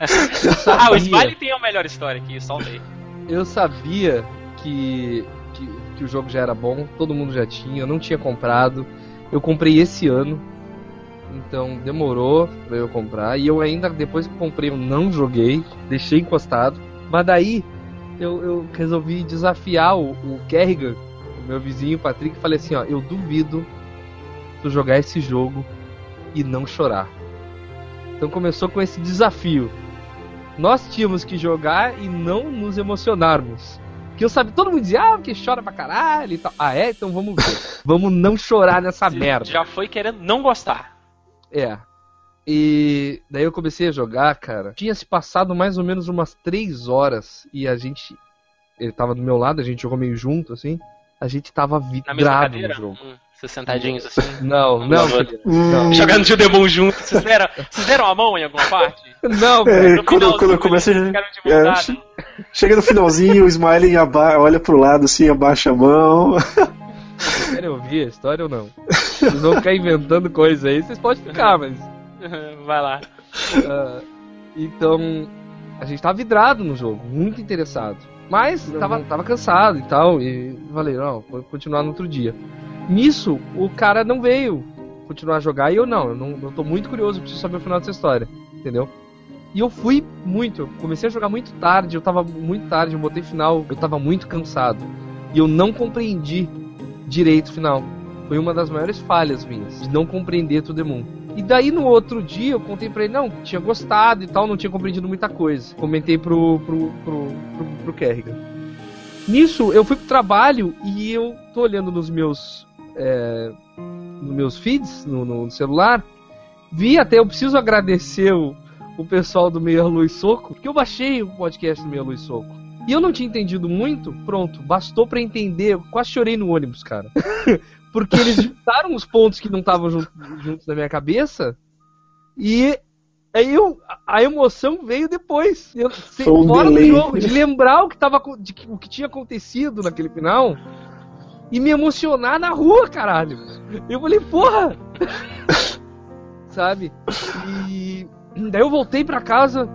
Ah, o sabia- Smiley tem a melhor história aqui, soltei. eu sabia que, que, que o jogo já era bom, todo mundo já tinha, eu não tinha comprado. Eu comprei esse ano, então demorou pra eu comprar. E eu ainda, depois que comprei, eu não joguei, deixei encostado. Mas daí eu, eu resolvi desafiar o, o Kerrigan, o meu vizinho Patrick, e falei assim: ó, eu duvido tu jogar esse jogo e não chorar. Então começou com esse desafio nós tínhamos que jogar e não nos emocionarmos. Que eu sabia, todo mundo dizia, ah, porque chora pra caralho e tal. Ah, é? Então vamos ver. vamos não chorar nessa merda. Já foi querendo não gostar. É. E daí eu comecei a jogar, cara. Tinha se passado mais ou menos umas três horas e a gente. Ele tava do meu lado, a gente jogou meio junto, assim. A gente tava Na mesma vidrado no cadeira? jogo. Hum, vocês sentadinhos assim. Não, não, Não. Hum, Jogando de Demon junto. Vocês deram, vocês deram a mão em alguma parte? não, É, velho. Quando, quando mão é, chega no finalzinho, o Smiley aba- olha pro lado assim, abaixa a mão. Querem ouvir a história ou não? Vocês vão ficar inventando coisa aí, vocês podem ficar, mas. Vai lá. ah, então, a gente tava vidrado no jogo, muito interessado. Mas tava, tava cansado e tal, e falei, não, vou continuar no outro dia. Nisso, o cara não veio continuar a jogar e eu não, eu não, eu tô muito curioso, preciso saber o final dessa história, entendeu? E eu fui muito, eu comecei a jogar muito tarde, eu tava muito tarde, eu botei final, eu tava muito cansado. E eu não compreendi direito o final. Foi uma das maiores falhas minhas, de não compreender To The Moon. E daí no outro dia eu contei pra ele, não, tinha gostado e tal, não tinha compreendido muita coisa. Comentei pro, pro, pro, pro, pro Kerrigan. Nisso, eu fui pro trabalho e eu tô olhando nos meus. É, nos meus feeds, no, no celular. Vi até, eu preciso agradecer o, o pessoal do Meia Luz Soco, porque eu baixei o podcast do Meia Luz Soco. E eu não tinha entendido muito, pronto, bastou pra entender. Eu quase chorei no ônibus, cara. porque eles juntaram os pontos que não estavam jun- juntos na minha cabeça. E aí eu, a emoção veio depois. Eu, se- Foi um fora do delay. jogo, de lembrar o que, tava, de o que tinha acontecido naquele final. E me emocionar na rua, caralho. Eu falei, porra! Sabe? E daí eu voltei pra casa.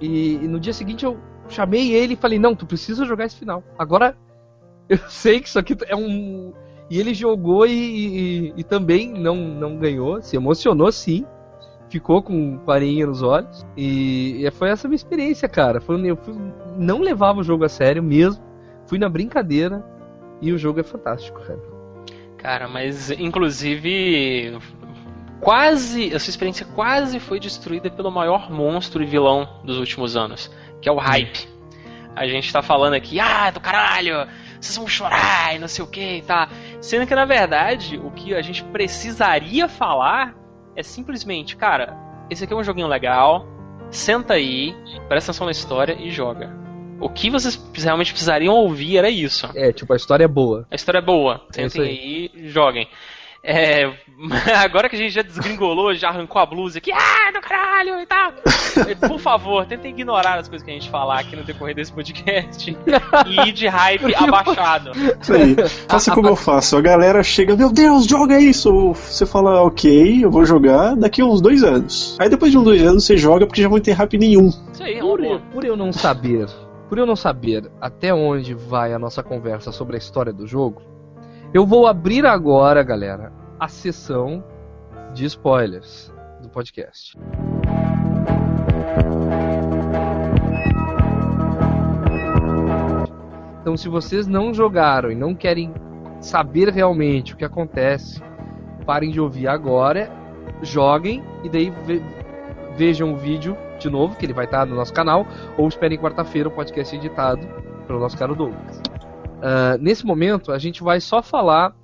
E, e no dia seguinte eu chamei ele e falei, não, tu precisa jogar esse final. Agora eu sei que isso aqui é um. E ele jogou e, e- e também não, não ganhou, se emocionou sim. Ficou com farinha nos olhos. E, e foi essa minha experiência, cara. Foi, eu fui- não levava o jogo a sério mesmo. Fui na brincadeira. E o jogo é fantástico, cara. Cara, mas inclusive quase, a sua experiência quase foi destruída pelo maior monstro e vilão dos últimos anos, que é o hype. A gente tá falando aqui, ah, do caralho, vocês vão chorar e não sei o que e tá. Sendo que na verdade, o que a gente precisaria falar é simplesmente, cara, esse aqui é um joguinho legal, senta aí, presta atenção na história e joga. O que vocês realmente precisariam ouvir era isso. É, tipo, a história é boa. A história é boa. É Sentem aí e joguem. É, agora que a gente já desgringolou, já arrancou a blusa aqui, ah, do caralho e tal. Por favor, tentem ignorar as coisas que a gente falar aqui no decorrer desse podcast e ir de hype abaixado. Isso aí. Faça como eu faço. A galera chega, meu Deus, joga isso. Você fala, ok, eu vou jogar daqui a uns dois anos. Aí depois de uns dois anos você joga porque já não tem hype nenhum. Isso aí, é Por, boa. por eu não saber, por eu não saber até onde vai a nossa conversa sobre a história do jogo, eu vou abrir agora, galera, a sessão de spoilers do podcast. Então, se vocês não jogaram e não querem saber realmente o que acontece, parem de ouvir agora, joguem e daí ve- vejam o vídeo de novo, que ele vai estar no nosso canal, ou esperem quarta-feira o podcast editado pelo nosso caro Douglas. Ah, nesse momento, a gente vai só falar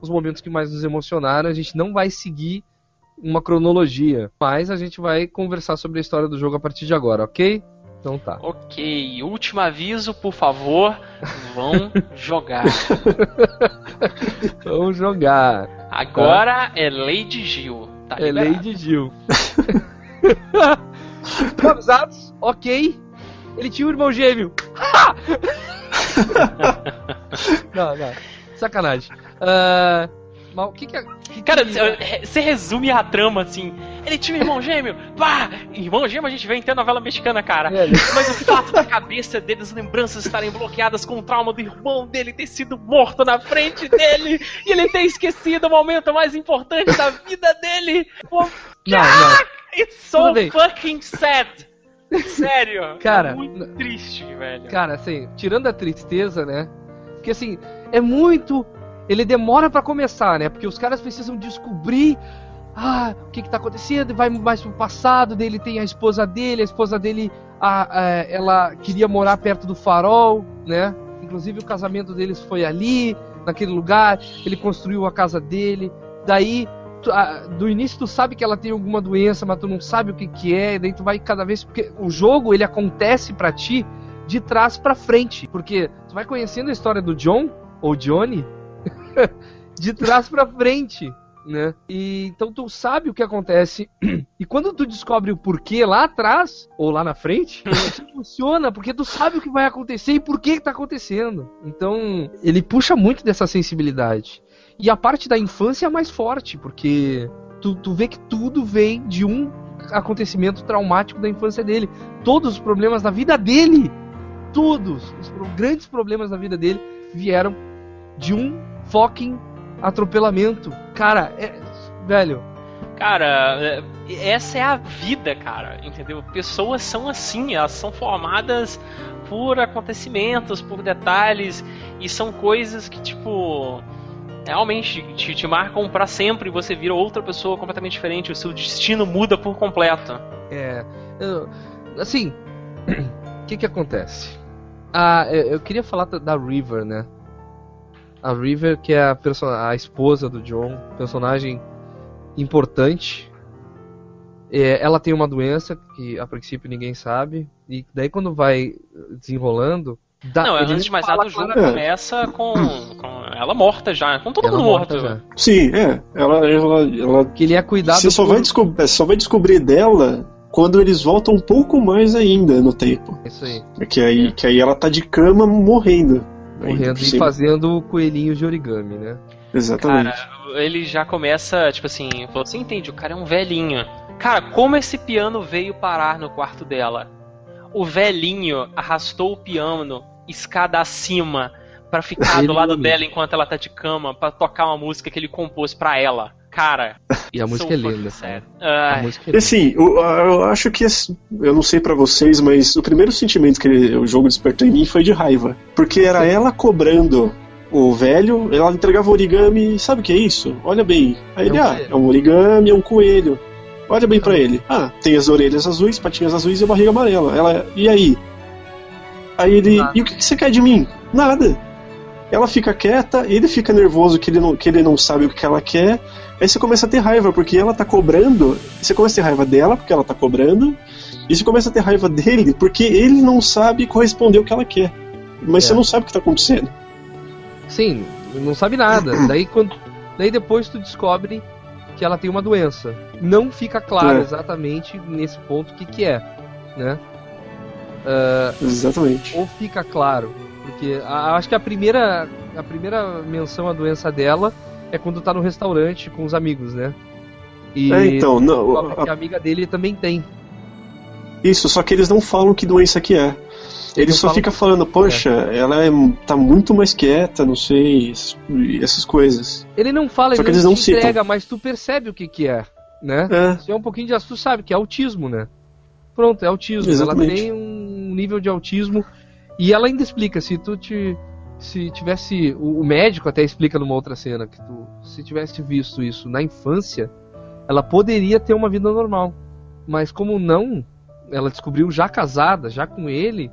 os momentos que mais nos emocionaram, a gente não vai seguir uma cronologia, mas a gente vai conversar sobre a história do jogo a partir de agora, ok? Então tá. Ok, último aviso, por favor, vão jogar. Vamos jogar. Agora é Lady Gil. Tá É liberado. Lady Gil. Avisados? Ok. Ele tinha um irmão gêmeo. não, não. Sacanagem. Ah, mas o que que, é- que Cara, que- você resume a trama assim. Ele tinha um irmão gêmeo. Pá! Irmão gêmeo a gente vê em ter novela mexicana, cara. É, Mas o fato da cabeça dele, as lembranças estarem bloqueadas com o trauma do irmão dele ter sido morto na frente dele e ele ter esquecido o momento mais importante da vida dele. Pô, Não, não. It's so fucking sad. Sério. Cara, é muito triste, velho. Cara, assim, tirando a tristeza, né? Porque assim, é muito. Ele demora pra começar, né? Porque os caras precisam descobrir. Ah, o que que tá acontecendo? Vai mais pro passado dele, tem a esposa dele, a esposa dele, a, a- ela queria morar perto do farol, né? Inclusive o casamento deles foi ali, naquele lugar, ele construiu a casa dele. Daí tu- a- do início tu sabe que ela tem alguma doença, mas tu não sabe o que que é, e daí tu vai cada vez porque o jogo ele acontece pra ti de trás pra frente, porque tu vai conhecendo a história do John ou Johnny de trás pra frente, né? E então tu sabe o que acontece e quando tu descobre o porquê lá atrás ou lá na frente, isso funciona porque tu sabe o que vai acontecer e por que que tá acontecendo. Então, ele puxa muito dessa sensibilidade. E a parte da infância é mais forte, porque tu, tu vê que tudo vem de um acontecimento traumático da infância dele. Todos os problemas da vida dele, todos os pro- grandes problemas da vida dele vieram de um fucking atropelamento. Cara, é. Velho, Cara, é- essa é a vida, cara, entendeu? Pessoas são assim, elas são formadas por acontecimentos, por detalhes, e são coisas que, tipo, realmente te, te marcam pra sempre e você vira outra pessoa completamente diferente, o seu destino muda por completo. É. eu- assim, o que que acontece? Ah, eu, eu queria falar da- River, né? A River, que é a, a esposa do John, personagem importante. É, ela tem uma doença que a princípio ninguém sabe, e daí quando vai desenrolando. dá- Não, antes de mais nada, o jogo começa com, com ela morta já, com todo Ela mundo morto. morta já. Sim, é. Ela, ela, ela Que ele é cuidado você só por- vai, descob- só vai descobrir dela quando eles voltam um pouco mais ainda no tempo. Isso aí, Que aí, que aí ela tá de cama morrendo. Morrendo e fazendo coelhinhos de origami, né? Exatamente. Cara, ele já começa, tipo assim, falou, você entende, o cara é um velhinho. Cara, como esse piano veio parar no quarto dela? O velhinho arrastou o piano escada acima pra ficar do lado dela enquanto ela tá de cama pra tocar uma música que ele compôs pra ela. Cara, E a música é linda. sad. A Ai, música é E linda. assim, eu, eu acho que eu não sei pra vocês, mas o primeiro sentimento que ele- o jogo despertou em mim foi de raiva, porque era ela cobrando o velho, ela entregava origami, sabe o que é isso? Olha bem. Aí É ele, um ah, é um origami, é um coelho. Olha bem pra ele. Ah, tem as orelhas azuis, patinhas azuis e a barriga amarela. Ela, e aí? Aí ele, Nada. e o que você quer de mim? Nada. Ela fica quieta, ele fica nervoso que ele não, que ele não sabe o que ela quer. Aí você começa a ter raiva, porque ela tá cobrando. Você começa a ter raiva dela, porque ela tá cobrando. E você começa a ter raiva dele, porque ele não sabe corresponder o que ela quer. Mas É. você não sabe o que tá acontecendo. Sim, não sabe nada. daí, quando, daí depois tu descobre que ela tem uma doença. Não fica claro É. exatamente nesse ponto o que, que é, né? Exatamente. Ou fica claro, porque a- acho que a primeira, a primeira menção à doença dela é quando tá no restaurante com os amigos, né? E É, então, não, que a amiga dele também tem. isso, só que eles não falam que doença que é. Ele só fica falando, poxa, ela é, tá muito mais quieta, não sei, es- essas coisas. Ele não fala, Só ele que eles não não te citam. entrega, mas tu percebe o que que é, né? É, Se é um pouquinho de assunto, sabe que é autismo, né? Pronto, é autismo. Exatamente. Ela tem um nível de autismo e ela ainda explica se tu te se tivesse o, médico até explica numa outra cena que tu se tivesse visto isso na infância, ela poderia ter uma vida normal. Mas como não, ela descobriu já casada, já com ele,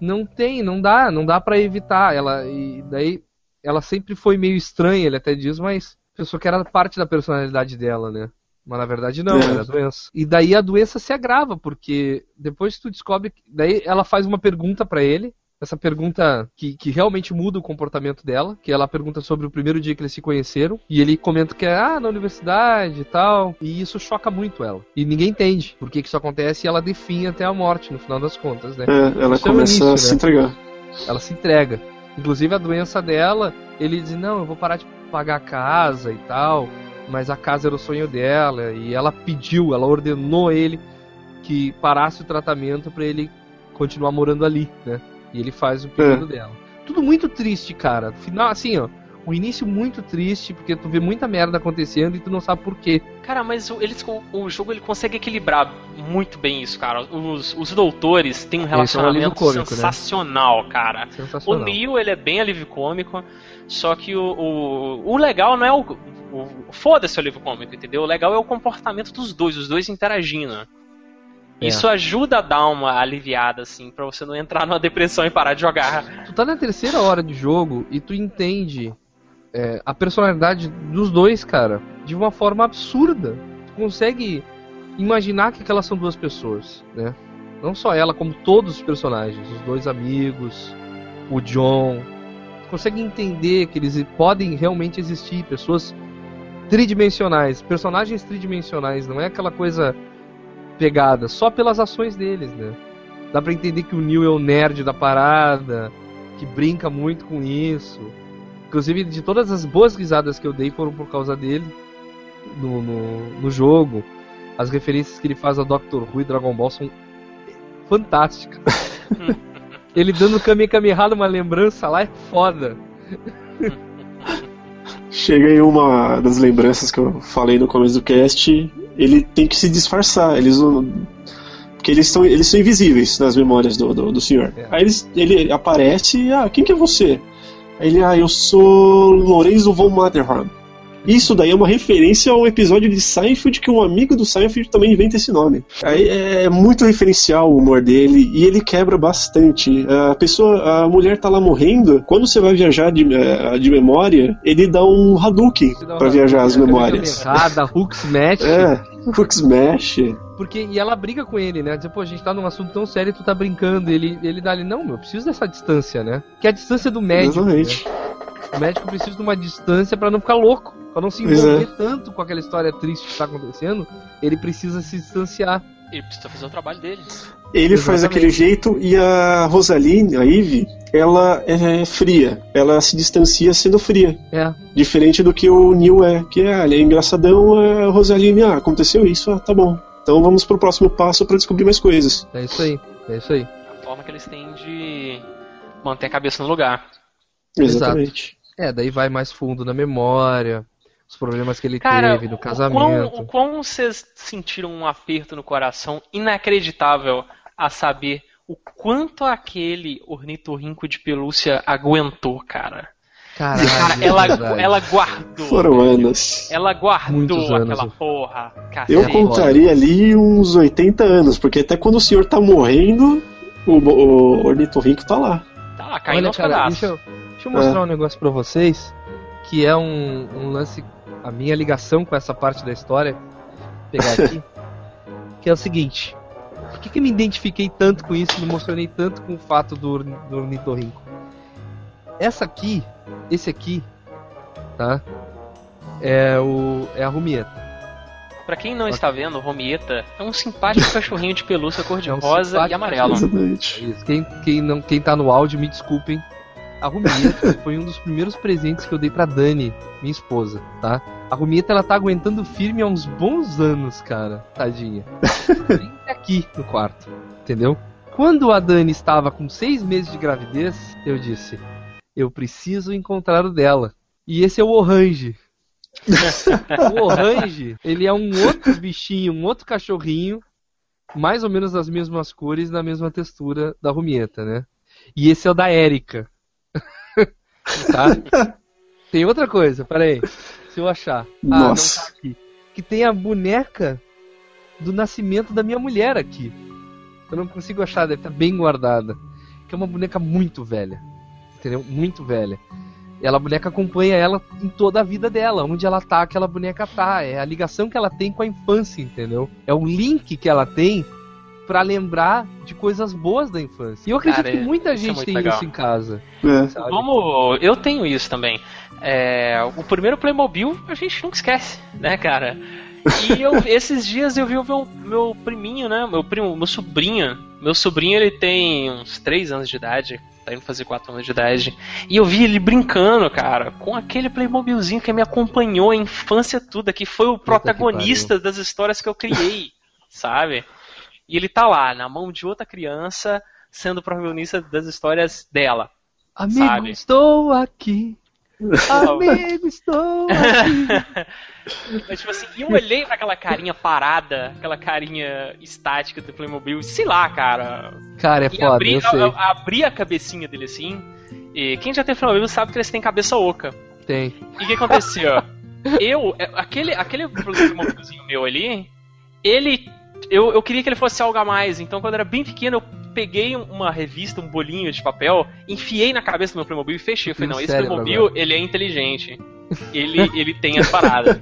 não tem, não dá, não dá para evitar. Ela e daí ela sempre foi meio estranha, ele até diz, mas pensou que era parte da personalidade dela, né? Mas na verdade não, É. era doença. E daí a doença se agrava, porque depois tu descobre. Daí ela faz uma pergunta pra ele. Essa pergunta que, que realmente muda o comportamento dela, que ela pergunta sobre o primeiro dia que eles se conheceram, e ele comenta que é ah, na universidade e tal, e isso choca muito ela. E ninguém entende por que, que isso acontece e ela definha até a morte, no final das contas, né? é, ela Isso é começa início, a se né? entregar. ela se entrega. Inclusive a doença dela, ele diz, não, eu vou parar de pagar a casa e tal, mas a casa era o sonho dela, e ela pediu, ela ordenou ele que parasse o tratamento pra ele continuar morando ali, né? E ele faz o pedido dela. Tudo muito triste, cara. Final, assim, ó, o início muito triste, porque tu vê muita merda acontecendo e tu não sabe por quê. Cara, mas o, eles, o, o jogo ele consegue equilibrar muito bem isso, cara. Os, os doutores têm um Eles são um alívio relacionamento cômico, né? sensacional, cara. O Sensacional. Neil, ele é bem alívio cômico, só que o, o, o legal não é o. o Foda-se o alívio cômico, entendeu? O legal é o comportamento dos dois, os dois interagindo. É. Isso ajuda a dar uma aliviada, assim, pra você não entrar numa depressão e parar de jogar. Tu tá na terceira hora de jogo e tu entende é, a personalidade dos dois, cara, de uma forma absurda. Tu consegue imaginar que aquelas são duas pessoas, né? Não só ela, como todos os personagens, os dois amigos, o John. Consegue entender que eles podem realmente existir, pessoas tridimensionais, personagens tridimensionais, não é aquela coisa pegada só pelas ações deles, né? Dá pra entender que o Neil é o nerd da parada, que brinca muito com isso. Inclusive, de todas as boas risadas que eu dei foram por causa dele no, no, no jogo. As referências que ele faz a Doctor Who e Dragon Ball são fantásticas. ele dando Kamehameha numa lembrança lá é foda. Chega em uma das lembranças que eu falei no começo do cast, ele tem que se disfarçar. Eles não- porque eles são, eles são invisíveis nas memórias do, do, do senhor. É. Aí eles- ele aparece e, ah, quem que é você? Aí ele, ah, eu sou Lorenzo von Matterhorn. Isso daí é uma referência ao episódio de Seinfeld que um amigo do Seinfeld também inventa esse nome. Aí é muito referencial o humor dele e ele quebra bastante. A pessoa, a mulher tá lá morrendo, quando você vai viajar de, eh, de memória, ele dá um Hadouken pra viajar as memórias. Errada, Hulk Smash. É, Hook Smash. Porque, e ela briga com ele, né? Diz, pô, a gente tá num assunto tão sério e tu tá brincando. Ele, ele dá ali, não, meu, eu preciso dessa distância, né? Que é a distância do médico. Exatamente. né? O médico precisa de uma distância pra não ficar louco. Pra não se Pois envolver é. tanto com aquela história triste que tá acontecendo. Ele precisa se distanciar. Ele precisa fazer o trabalho dele. Ele faz Exatamente. daquele jeito e a Rosaline, a Eve, ela é fria. Ela se distancia sendo fria. É. Diferente do que o Neil é, que é, ele é engraçadão, a Rosaline, ah, aconteceu isso, ah, tá bom. Então vamos pro próximo passo pra descobrir mais coisas. É isso aí. É isso aí. A forma que eles têm de manter a cabeça no lugar. Exatamente. É, daí vai mais fundo na memória. Os problemas que ele Cara, teve no casamento. o quão vocês sentiram um aperto no coração inacreditável a saber o quanto aquele ornitorrinco de pelúcia aguentou, cara. Caralho, Cara, é ela, verdade. ela guardou. Foram velho. anos. Ela guardou Muitos anos. aquela porra. Eu cacete. contaria ali uns 80 anos, porque até quando o senhor tá morrendo, o, o ornitorrinco tá lá. Tá lá, caindo Olha, cara, deixa eu, deixa eu mostrar É. um negócio pra vocês, que é um, um lance, a minha ligação com essa parte da história, vou pegar aqui, que é o seguinte, por que, que eu me identifiquei tanto com isso, me emocionei tanto com o fato do, do ornitorrinco? Essa aqui, esse aqui, tá, é, o, é a Rumieta. Pra quem não está vendo, Romieta é um simpático cachorrinho de pelúcia É um cor-de-rosa e amarelo. Exatamente. Quem, quem, não, quem tá no áudio, me desculpem. A Rumieta foi um dos primeiros presentes que eu dei pra Dani, minha esposa, tá? A Rumieta, ela tá aguentando firme há uns bons anos, cara. Tadinha. Vem aqui no quarto, entendeu? Quando a Dani estava com seis meses de gravidez, eu disse: Eu preciso encontrar o dela. E esse é o Orange. o Orange, ele é um outro bichinho, um outro cachorrinho, mais ou menos das mesmas cores, na mesma textura da Rumieta, né? E esse é o da Erika. tá? Tem outra coisa, peraí. Se eu achar. Ah, Nossa. não tá aqui. Que tem a boneca do nascimento da minha mulher aqui. Eu não consigo achar, deve estar bem guardada. Que é uma boneca muito velha. Entendeu? Muito velha. Ela, a boneca acompanha ela em toda a vida dela. Onde ela tá, aquela boneca tá. É a ligação que ela tem com a infância, entendeu? É o link que ela tem pra lembrar de coisas boas da infância. E eu acredito Cara, que muita é gente muito tem legal. isso em casa. É. Vamos, eu tenho isso também. É, o primeiro Playmobil a gente nunca esquece, né, cara? E eu, esses dias eu vi o meu, meu priminho, né? Meu primo, meu sobrinho. Meu sobrinho ele tem uns 3 anos de idade. Tá indo fazer 4 anos de idade. E eu vi ele brincando, cara, com aquele Playmobilzinho que me acompanhou a infância toda, que foi o protagonista das histórias que eu criei, sabe? E ele tá lá, na mão de outra criança, sendo o protagonista das histórias dela. Amigo, Sabe? estou aqui. Amigo, estou aqui. Mas, tipo assim, eu olhei pra aquela carinha parada, aquela carinha estática do Playmobil, sei lá, cara. Cara, é E foda, abri, eu sei. a- a- abri a cabecinha dele assim. E quem já tem Playmobil sabe que eles têm cabeça oca. Tem. E o que aconteceu? eu, é, aquele, aquele Playmobilzinho meu ali, ele. Eu, eu queria que ele fosse algo a mais, então quando eu era bem pequeno eu peguei uma revista, um bolinho de papel, enfiei na cabeça do meu Playmobil e fechei. Eu falei, não, esse Playmobil, agora. ele é inteligente. Ele, ele tem as paradas.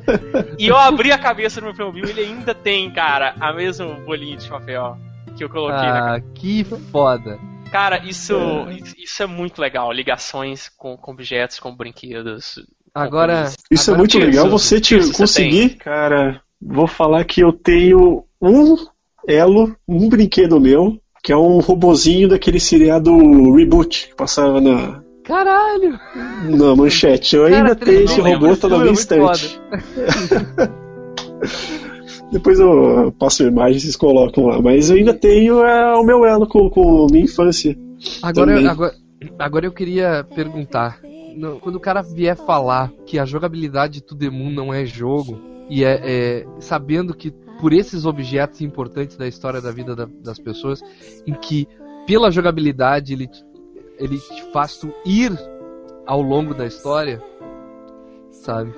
E eu abri a cabeça do meu Playmobil e ele ainda tem, cara, a mesma bolinha de papel que eu coloquei na Ah, que foda. Cara, isso, isso é muito legal. Ligações com, com objetos, com brinquedos. Agora. Isso é agora- muito Tirso, legal. Você te conseguir, cara. Vou falar que eu tenho um elo, um brinquedo meu, que é um robozinho daquele seriado Reboot que passava na, Caralho! na manchete. Eu Cara, ainda tenho esse robô, tá na minha estante. Depois eu passo a imagem e vocês colocam lá. Mas eu ainda tenho é, o meu elo com, com minha infância. Agora, Também. agora, agora eu queria perguntar. quando o cara vier falar que a jogabilidade de To The Moon não é jogo, e é, é- sabendo que por esses objetos importantes da história da vida da- das pessoas, em que pela jogabilidade ele, te- ele te faz tu ir ao longo da história, sabe?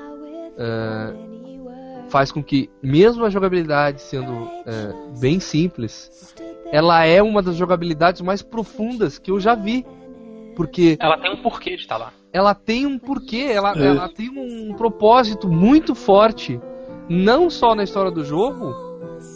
É, faz com que, mesmo a jogabilidade sendo é, bem simples, ela é uma das jogabilidades mais profundas que eu já vi. Porque Ela tem um porquê de estar lá. ela tem um porquê, ela, É. ela tem um propósito muito forte, não só na história do jogo,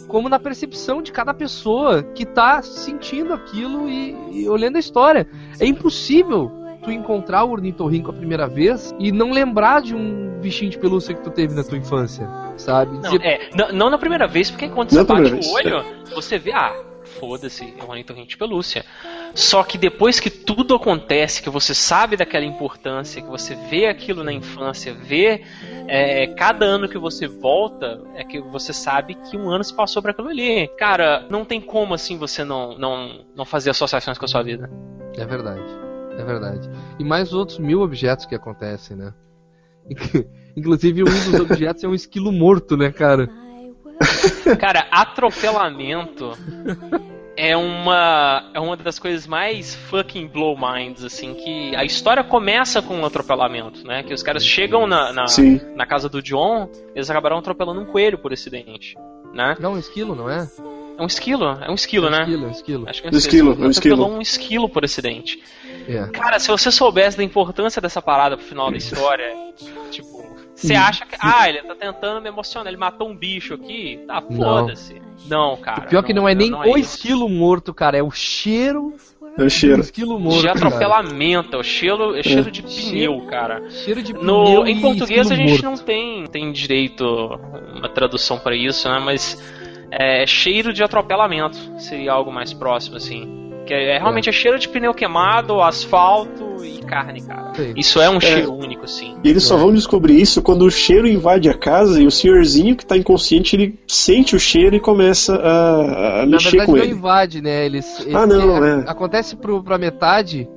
como na percepção de cada pessoa que tá sentindo aquilo e, e olhando a história. É impossível tu encontrar o ornitorrinco a primeira vez e não lembrar de um bichinho de pelúcia que tu teve na tua infância, sabe? Não, Dizer, é, não, não na primeira vez, porque quando Não você bate o olho, você vê, ah, foda-se, é um ornitorrinco de pelúcia. Só que depois que tudo acontece, que você sabe daquela importância, que você vê aquilo na infância, vê é, cada ano que você volta, é que você sabe que um ano se passou para aquilo ali. Cara, não tem como assim você não, não, não fazer associações com a sua vida. É verdade. É verdade. E mais outros mil objetos que acontecem, né? Inclusive, um dos objetos é um esquilo morto, né, cara? Cara, atropelamento é uma é uma das coisas mais fucking blow minds assim que a história começa com um atropelamento, né? Que os caras chegam na, na, na casa do John, eles acabaram atropelando um coelho por acidente, né? Não, um esquilo, não é? É um esquilo, é um esquilo, é um né? Esquilo, é um esquilo. Acho que Um esquilo, é um atropelou esquilo. um esquilo por acidente. É. Cara, se você soubesse da importância dessa parada pro final da história, tipo, você acha que, ah, ele tá tentando me emocionar, ele matou um bicho aqui, tá, Não. foda-se. Não, cara. O pior que não é nem não o isso. esquilo morto, cara, é o cheiro É o do cheiro. esquilo morto. de atropelamento, é o cheiro, é cheiro de pneu, cara. Cheiro de No, pneu em e português a gente morto. não tem, tem direito uma tradução pra isso, né? Mas é, cheiro de atropelamento seria algo mais próximo, assim. Que é, é realmente é. cheiro de pneu queimado, asfalto e carne, cara. Sei. Isso é um cheiro único, sim. E eles só É. vão descobrir isso quando o cheiro invade a casa e o senhorzinho que tá inconsciente, ele sente o cheiro e começa a, a Na mexer verdade com não ele. invade, né? Eles, Ah, não, a- é. Acontece pro, pra metade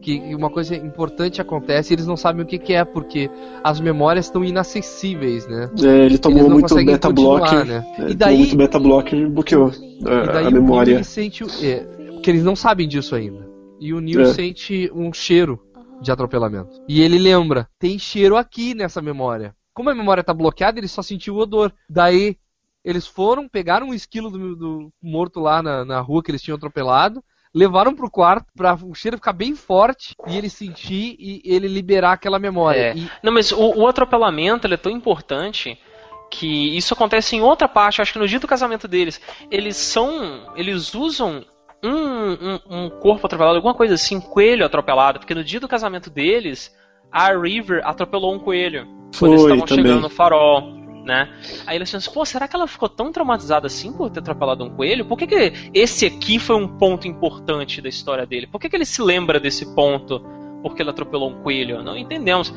que uma coisa importante acontece e eles não sabem o que, que é, porque as memórias estão inacessíveis, né? É, ele tomou não muito conseguem beta continuar, blocker. né? É, E tomou daí- muito beta blocker e bloqueou E a, daí a o memória. Neil sente o, é, que eles não sabem disso ainda. E o Neil É. sente um cheiro de atropelamento. E ele lembra, tem cheiro aqui nessa memória. Como a memória tá bloqueada, ele só sentiu o odor. Daí eles foram, pegaram um esquilo do, do morto lá na, na rua que eles tinham atropelado, levaram pro quarto pra o cheiro ficar bem forte e ele sentir e ele liberar aquela memória. É. E- Não, mas o, o atropelamento ele é tão importante que isso acontece em outra parte, acho que no dia do casamento deles. Eles são. Eles usam um, um, um corpo atropelado, alguma coisa assim, um coelho atropelado, porque no dia do casamento deles, a River atropelou um coelho. Quando eles Foi, estavam chegando no farol. Né? Aí eles pensam, pô, será que ela ficou tão traumatizada assim por ter atropelado um coelho? Por que, que esse aqui foi um ponto importante da história dele? Por que, que ele se lembra desse ponto porque ele atropelou um coelho? Não entendemos.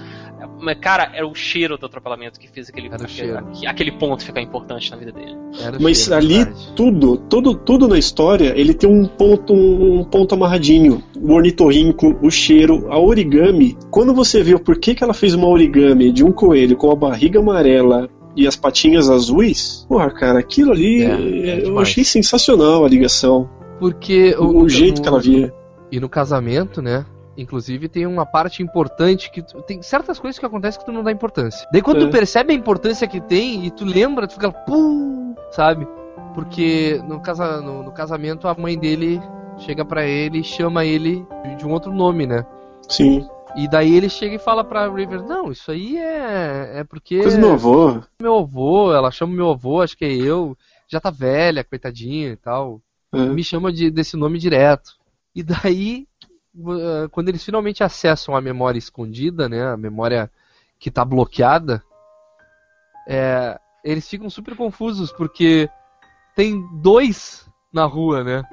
Mas, cara, era o cheiro do atropelamento que fez aquele, aquele, cheiro. aquele ponto ficar importante na vida dele. era Mas cheiro, ali verdade. tudo, tudo, tudo na história, ele tem um ponto, um ponto amarradinho. O ornitorrinco, o cheiro, a origami. Quando você vê o porquê que ela fez uma origami de um coelho com a barriga amarela e as patinhas azuis, porra, cara, aquilo ali É, é, é eu achei sensacional a ligação. Porque O, o, jeito no- que ela via. E no casamento, né? Inclusive tem uma parte importante que tu- tem certas coisas que acontecem que tu não dá importância. Daí quando É. tu percebe a importância que tem e tu lembra, tu fica pum, sabe? Porque no, casa, no, no casamento a mãe dele chega pra ele e chama ele de um outro nome, né? Sim. E daí ele chega e fala pra River, não, isso aí é, é porque Coisa do meu avô. meu avô, ela chama meu avô, acho que é eu, já tá velha, coitadinha e tal. É. Me chama de, desse nome direto. E daí, quando eles finalmente acessam a memória escondida, né, a memória que tá bloqueada, é, eles ficam super confusos porque tem dois na rua, né?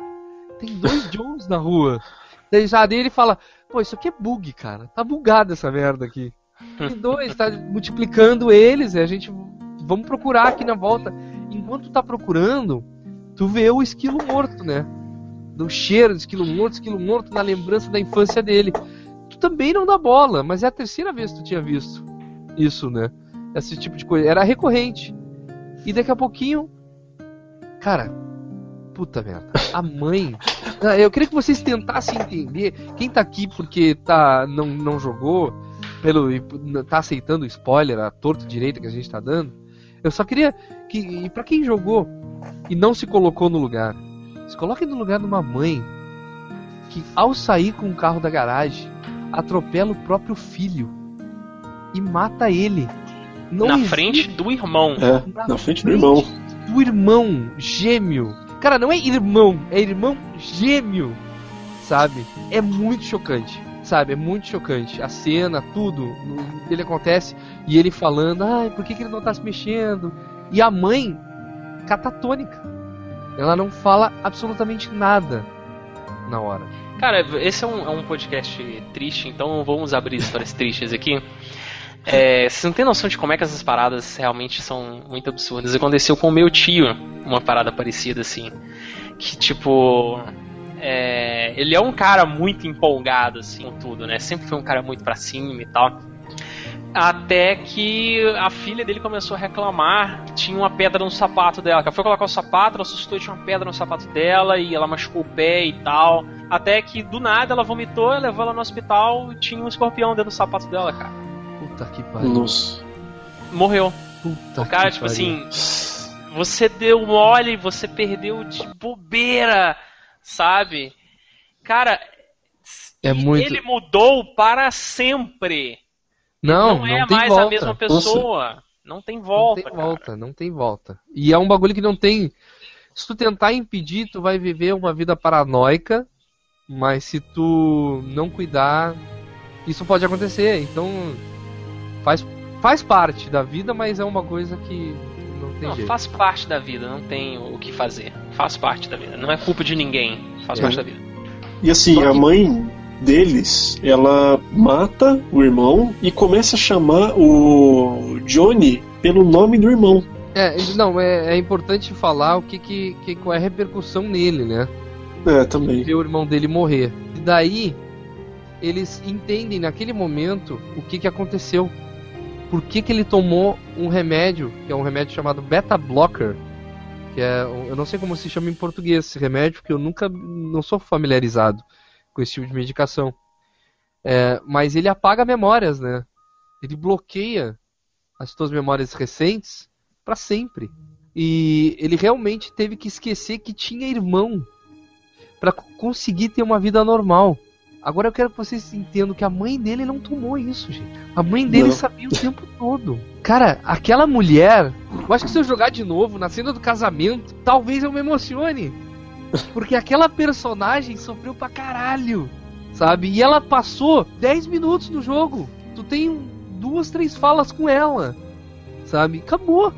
Tem dois Jones na rua. Daí já ele fala, pô, isso aqui é bug, cara. Tá bugado essa merda aqui. Tem dois, tá multiplicando eles, e a gente vamos procurar aqui na volta. Enquanto tá procurando, tu vê o esquilo morto, né? Do cheiro de esquilo morto, esquilo morto na lembrança da infância dele. Tu também não dá bola, mas é a terceira vez que tu tinha visto isso, né? Esse tipo de coisa. Era recorrente. E daqui a pouquinho. Cara, puta merda. A mãe. Ah, Eu queria que vocês tentassem entender. Quem tá aqui porque tá, não, não jogou, pelo, tá aceitando o spoiler, a torto direita que a gente tá dando. Eu só queria que. E pra quem jogou e não se colocou no lugar, se coloque no lugar de uma mãe que, ao sair com o carro da garagem, atropela o próprio filho e mata ele. Não na existe frente do irmão. É, na frente do irmão. do irmão gêmeo. Cara, não é irmão, é irmão gêmeo, sabe? É muito chocante, sabe? É muito chocante. A cena, tudo, no- ele acontece e ele falando, ai, por que, que ele não tá se mexendo? E a mãe, catatônica. Ela não fala absolutamente nada na hora. Cara, esse é um, é um podcast triste, então vamos abrir histórias tristes aqui. É, vocês não têm noção de como é que essas paradas realmente são muito absurdas. Aconteceu com o meu tio uma parada parecida assim. Que tipo. é, ele é um cara muito empolgado assim com tudo, né? Sempre foi um cara muito pra cima e tal. Até que a filha dele começou a reclamar que tinha uma pedra no sapato dela. Que ela foi colocar o sapato, ela assustou e tinha uma pedra no sapato dela e ela machucou o pé e tal. Até que do nada ela vomitou, levou ela no hospital e tinha um escorpião dentro do sapato dela, cara. Puta que pariu. Nossa. Morreu. Puta O cara, que tipo pariu. assim, você deu mole, você perdeu de bobeira, sabe? Cara, É muito. ele mudou para sempre. Não, Não, não, é tem mais volta. a mesma pessoa. Não tem volta. não tem cara. volta, não tem volta. E é um bagulho que não tem. Se tu tentar impedir, tu vai viver uma vida paranoica, mas se tu não cuidar, isso pode acontecer. Então faz, faz parte da vida, mas é uma coisa que não tem Não, jeito. faz parte da vida, não tem o que fazer. Faz parte da vida. Não é culpa de ninguém. Faz É. parte da vida. E assim, Só a que- mãe deles, ela mata o irmão e começa a chamar o Johnny pelo nome do irmão. É, não, é, é importante falar o que, que, que qual é a repercussão nele, né? É, também. ver o irmão dele morrer. E daí eles entendem naquele momento o que, que aconteceu. Por que, que ele tomou um remédio, que é um remédio chamado beta blocker, que é, eu não sei como se chama em português esse remédio, porque eu nunca não sou familiarizado com esse tipo de medicação. É, mas ele apaga memórias, né? Ele bloqueia as tuas memórias recentes para sempre. E ele realmente teve que esquecer que tinha irmão para conseguir ter uma vida normal. Agora eu quero que vocês entendam que a mãe dele não tomou isso, gente. A mãe dele Não. sabia o tempo todo. Cara, aquela mulher, eu acho que se eu jogar de novo na cena do casamento, talvez eu me emocione. Porque aquela personagem sofreu pra caralho, sabe? E ela passou 10 minutos no jogo. Tu tem duas, três falas com ela, sabe? Acabou.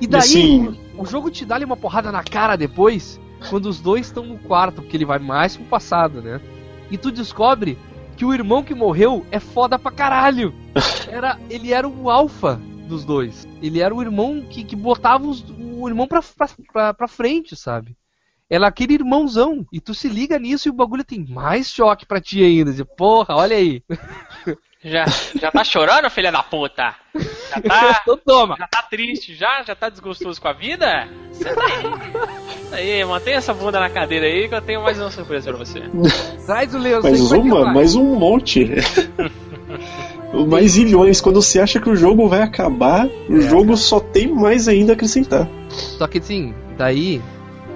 E daí, assim, o jogo te dá ali uma porrada na cara depois, quando os dois estão no quarto, porque ele vai mais pro passado, né? E tu descobre que o irmão que morreu é foda pra caralho. Era, ele era o alfa dos dois. Ele era o irmão que, que botava os- o irmão pra, pra, pra, pra frente, sabe? Era aquele irmãozão. E tu se liga nisso e o bagulho tem mais choque pra ti ainda. Diz, Porra, olha aí. Já, já tá chorando, filha da puta? Já tá, Então toma. já tá triste já? Já tá desgostoso com a vida? Senta aí. Aí, mantém essa bunda na cadeira aí que eu tenho mais uma surpresa pra você. Traz o Leão. mais uma, mais um monte. mais zilhões. Quando você acha que o jogo vai acabar, o É, jogo cara. só tem mais ainda a acrescentar. Só que assim, daí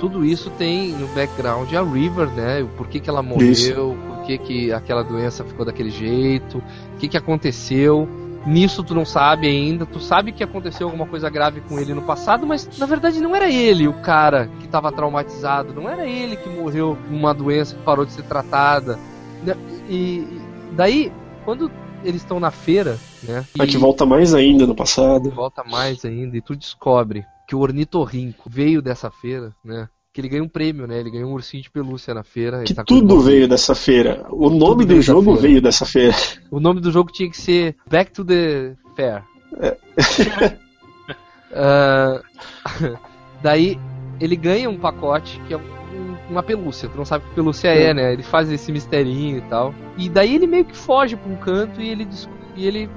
tudo isso tem no background a River, né? O porquê que ela morreu, Isso. por que, que aquela doença ficou daquele jeito, o que, que aconteceu. Nisso tu não sabe ainda, tu sabe que aconteceu alguma coisa grave com ele no passado, mas na verdade não era ele o cara que estava traumatizado, não era ele que morreu com uma doença que parou de ser tratada. Né? E, daí, quando eles estão na feira, né? A gente volta mais ainda no passado. volta mais ainda e tu descobre que o ornitorrinco veio dessa feira, né? Que ele ganhou um prêmio, né? Ele ganhou um ursinho de pelúcia na feira. Que tá tudo veio dessa feira. O nome do jogo feira. veio dessa feira. O nome do jogo tinha que ser Back to the Fair. Ah, daí ele ganha um pacote que é um- uma pelúcia. Tu não sabe que pelúcia é, né? Ele faz esse misterinho e tal. E daí ele meio que foge pra um canto e ele, e ele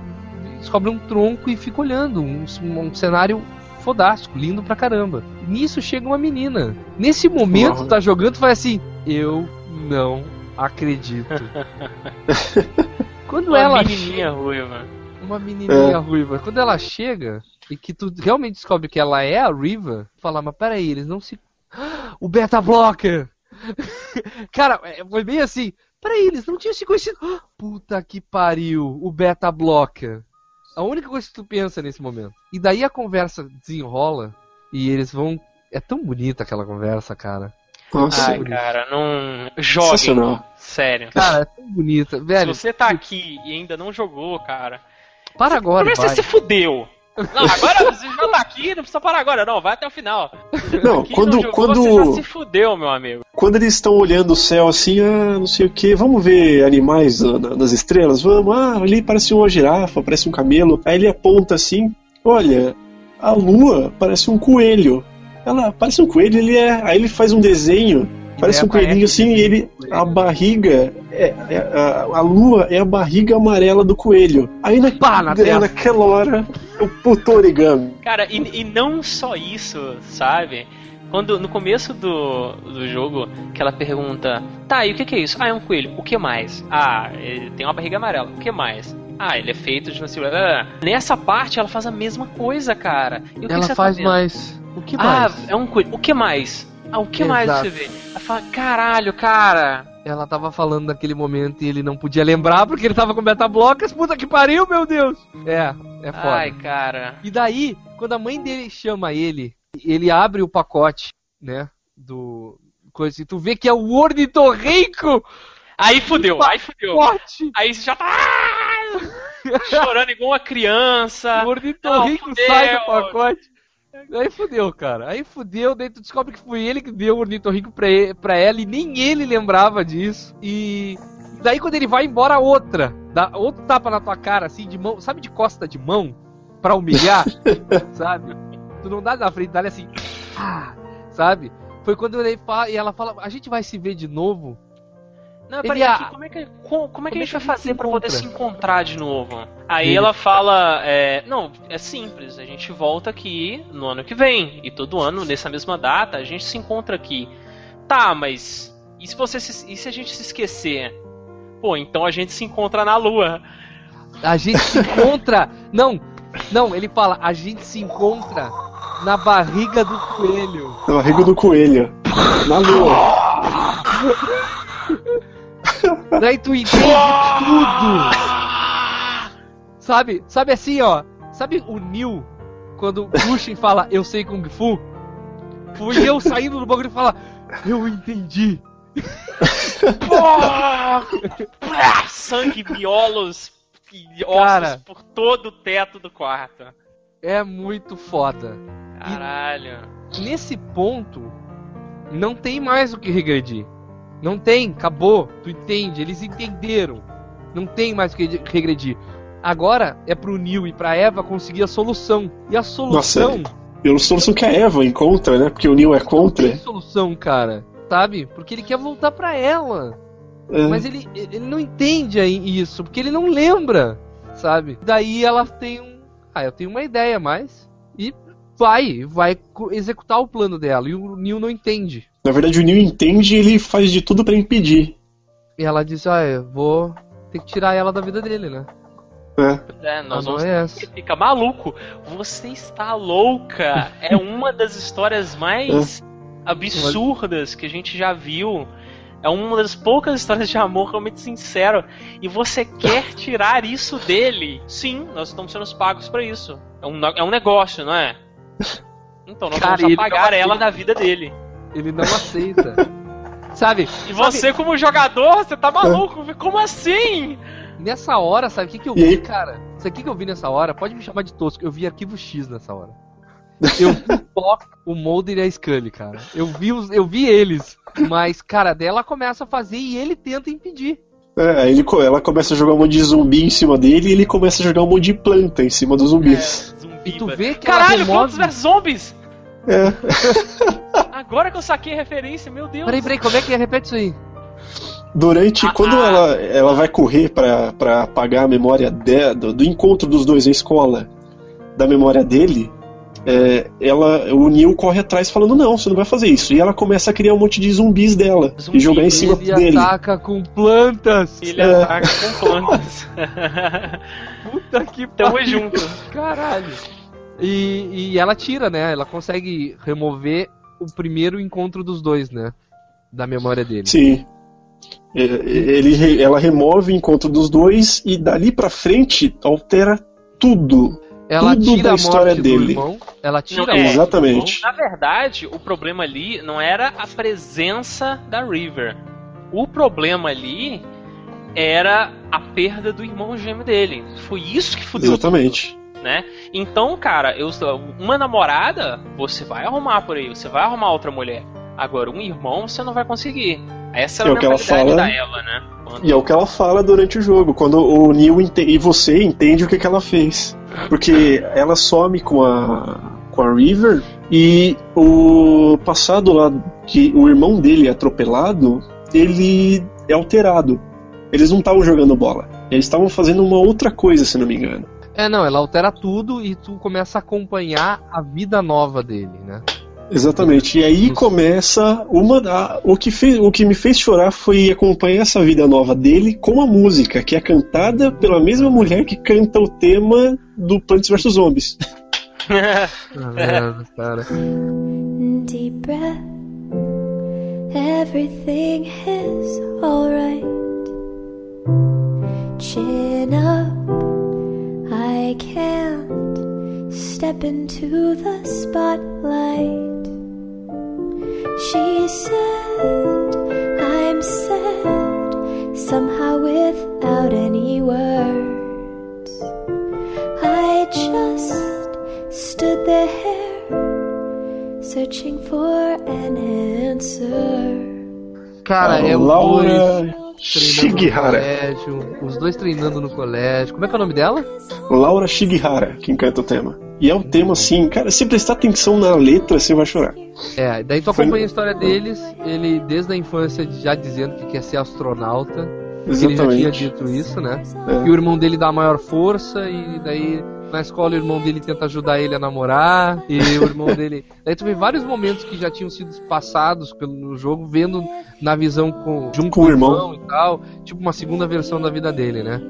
descobre um tronco e fica olhando. Um, um cenário fodástico, lindo pra caramba. Nisso chega uma menina. Nesse momento, Uau. tá jogando, tu vai assim: Eu não acredito. Quando Uma ela menininha ruiva. uma menininha É. ruiva. Quando ela chega e que tu realmente descobre que ela é a Riva, tu fala, mas peraí, eles não se. O Beta Blocker! Cara, é, foi bem assim. Peraí, eles não tinham se conhecido. Puta que pariu, o Beta Blocker. A única coisa que tu pensa nesse momento. E daí a conversa desenrola e eles vão. É tão bonita aquela conversa, cara. Nossa, Ai, cara, não. Joguem. sensacional. Sério. Cara, é tão bonita. Velho, Se você tá aqui e ainda não jogou, cara. para agora, Primeiro você vai. se fudeu. Não, agora você já tá aqui, não precisa parar agora, não. Vai até o final. Não, Quem quando, jogou, quando, você já se fudeu, meu amigo. quando eles estão olhando o céu assim, ah, não sei o que, vamos ver animais na- nas estrelas? Vamos, ah, ali parece uma girafa, parece um camelo. Aí ele aponta assim, olha, a lua parece um coelho. Ela parece um coelho, ele é. Aí ele faz um desenho, parece daí um coelhinho assim, e ele. A barriga. É, é- a, a lua é a barriga amarela do coelho. Aí na, Pá, na testa. naquela hora, o puto origami. Cara, e, e não só isso, sabe? Quando no começo do, do jogo, que ela pergunta: Tá, e o que, que é isso? Ah, é um coelho. O que mais? Ah, ele tem uma barriga amarela. O que mais? Ah, ele é feito de que. Ah, Nessa parte ela faz a mesma coisa, cara. E o que que Ela você tá faz mais. O que ah, mais? é um coelho. O que mais? Ah, o que mais Exato. você vê? Ela fala: Caralho, cara. Ela tava falando naquele momento e ele não podia lembrar porque ele tava com beta-blocas. Puta que pariu, meu Deus! É, é foda. Ai, cara. E daí, quando a mãe dele chama ele, ele abre o pacote, né? Do. Coisa, e tu vê que é o ornitorrinco! Aí fudeu, aí fudeu. Forte! Aí você já tá. ah! Chorando igual uma criança. O ornitorrinco sai do pacote. Aí fudeu, cara. Aí fudeu, daí tu descobre que foi ele que deu o ornitorrinco pra, e- pra ela e nem ele lembrava disso. E daí quando ele vai embora, outra. Dá outro tapa na tua cara, assim, de mão. Sabe de costa de mão? Pra humilhar? sabe? Tu não dá na frente, dá assim. Ah, sabe? Foi quando ele fala, e ela fala, a gente vai se ver de novo? Não, Ele a- aqui, como é que, como, como é que Como a gente vai se fazer pra poder se encontrar de novo? Aí Ele- ela fala, é, não, é simples, a gente volta aqui no ano que vem. E todo ano, nessa mesma data, a gente se encontra aqui. Tá, mas e se você se- e se a gente se esquecer? Pô, então a gente se encontra na lua. A gente se encontra. Não, não, ele fala, a gente se encontra na barriga do coelho. Na barriga do coelho. Na lua. Daí tu entende tudo. Sabe? Sabe assim, ó. Sabe o Neil, quando o Gushin fala, eu sei Kung Fu? Fui eu saindo do bagulho e falar, eu entendi. Pá, Sangue, miolos e ossos Cara. por todo o teto do quarto. É muito foda. Caralho. Nesse ponto, não tem mais o que regredir. Não tem, acabou. Tu entende? Eles entenderam. Não tem mais o que regredir. Agora é pro Neil e pra Eva conseguir a solução. E a solução. E a solução que a Eva encontra, né? Porque o Neil é Não contra. tem solução, cara. Sabe? Porque ele quer voltar pra ela. É. Mas ele, ele não entende isso, porque ele não lembra, sabe? Daí ela tem um. Ah, eu tenho uma ideia mais. E vai, vai executar o plano dela. E o Neil não entende. Na verdade, o Neil entende e ele faz de tudo pra impedir. E ela diz: Ah, eu vou ter que tirar ela da vida dele, né? né? É, nós não vamos é essa. Fica maluco. Você está louca. É uma das histórias mais absurdas que a gente já viu. É uma das poucas histórias de amor realmente sincero. E você quer tirar isso dele? Sim, nós estamos sendo pagos pra isso. É um, é um negócio, não é? Então nós Cara, vamos apagar ela da vida dele. Ele não aceita. Sabe? E você, como jogador, você tá maluco? Como assim? Nessa hora, sabe o que, que eu vi, cara? Sabe o que, que eu vi nessa hora? Pode me chamar de tosco. Eu vi arquivo X nessa hora. Eu vi o Spock, o Mulder e a Scully, cara. Eu vi, os, eu vi eles. Mas, cara, daí ela começa a fazer e ele tenta impedir. É, ele, ela começa a jogar um monte de zumbi em cima dele e ele começa a jogar um monte de planta em cima dos zumbis. Zumbi, E tu vê que ela Caralho, remove- Plantas vs Zombies! É. Agora que eu saquei a referência, meu Deus. Peraí, peraí, como é que é? Repete isso aí. Durante. Ah, quando ah. ela, ela vai correr pra, pra apagar a memória de- do, do encontro dos dois na escola, da memória dele, é, ela, o Neil corre atrás falando: Não, você não vai fazer isso. E ela começa a criar um monte de zumbis dela Zumbi, e jogar em cima ele dele. ataca com plantas. Ele É. ataca com plantas. Puta que Tamo pariu. junto. Caralho. E, e ela tira, né? Ela consegue remover o primeiro encontro dos dois, né? Da memória dele. Sim. Ele, ela remove o encontro dos dois e dali pra frente altera tudo. Ela tudo tira da a história morte dele. do irmão. Ela tira Não, a é, exatamente. irmão. Na verdade, o problema ali não era a presença da River. O problema ali era a perda do irmão gêmeo dele. Foi isso que fudeu Exatamente. tudo, né? Então, cara, eu uma namorada, você vai arrumar por aí, você vai arrumar outra mulher. Agora, um irmão você não vai conseguir. Essa era É a ela mentalidade fala. da Ela, né? Quando- E é o que ela fala durante o jogo, quando o Neil ente- e você entende o que, que ela fez. Porque ela some com a, com a River e o passado lá, que o irmão dele é atropelado, ele é alterado. Eles não estavam jogando bola. Eles estavam fazendo uma outra coisa, se não me engano. É, não, ela altera tudo e tu começa a acompanhar a vida nova dele, né? Exatamente. E aí começa uma da, o que fez, o que me fez chorar foi acompanhar essa vida nova dele com a música que é cantada pela mesma mulher que canta o tema do Plants vs Zombies. Merda, cara. Deep breath. Everything is alright. Chin up. I can't step into the spotlight. She said, I'm sad, somehow without any words. I just stood there searching for an answer. Cara, é os dois Laura treinando no Shigihara. colégio. Os dois treinando no colégio. Como é que é o nome dela? Laura Shigihara, que canta o tema. E é um tema assim, cara, se prestar atenção na letra, você vai chorar. É, daí tu Foi- acompanha a história deles, ele desde a infância já dizendo que quer ser astronauta. Ele já tinha Exatamente. dito isso, né? É. E o irmão dele dá maior força, e daí na escola o irmão dele tenta ajudar ele a namorar, e o irmão dele. Daí tu vê vários momentos que já tinham sido passados pelo no jogo, vendo na visão com, junto Com o irmão. e tal, tipo uma segunda versão da vida dele, né?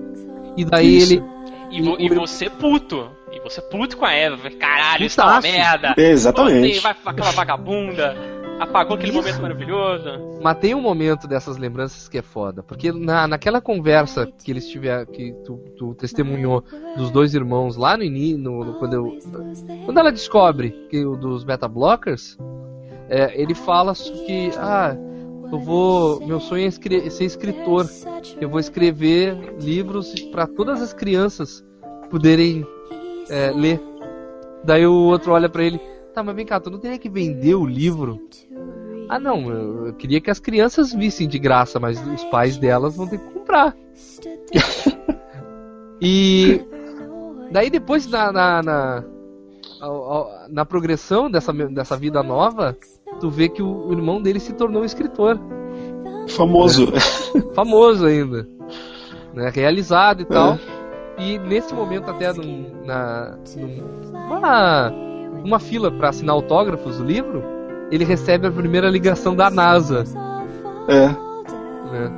E daí Isso. ele. E, vo- e você puto. E você puto com a Eva. Caralho, isso tá uma Putaço. merda. Exatamente. Você vai aquela vagabunda. Apagou aquele Isso. momento maravilhoso. Mas tem um momento dessas lembranças que é foda. Porque na, naquela conversa que eles tiveram, que tu, tu testemunhou dos dois irmãos lá no início, quando, eu- quando ela descobre que o dos beta blockers, é, ele fala que ah, eu vou, meu sonho é escre- ser escritor. Eu vou escrever livros para todas as crianças poderem é, ler. Daí o outro olha pra ele, tá, mas vem cá, tu não teria que vender o livro? Ah não, eu queria que as crianças vissem de graça, mas os pais delas vão ter que comprar. e daí depois na, na, na, na progressão dessa, dessa vida nova, tu vê que o, o irmão dele se tornou um escritor, Famoso. famoso ainda, né, realizado e tal. E nesse momento até num, na, numa, uma fila para assinar autógrafos do livro, ele recebe a primeira ligação da NASA. É. né?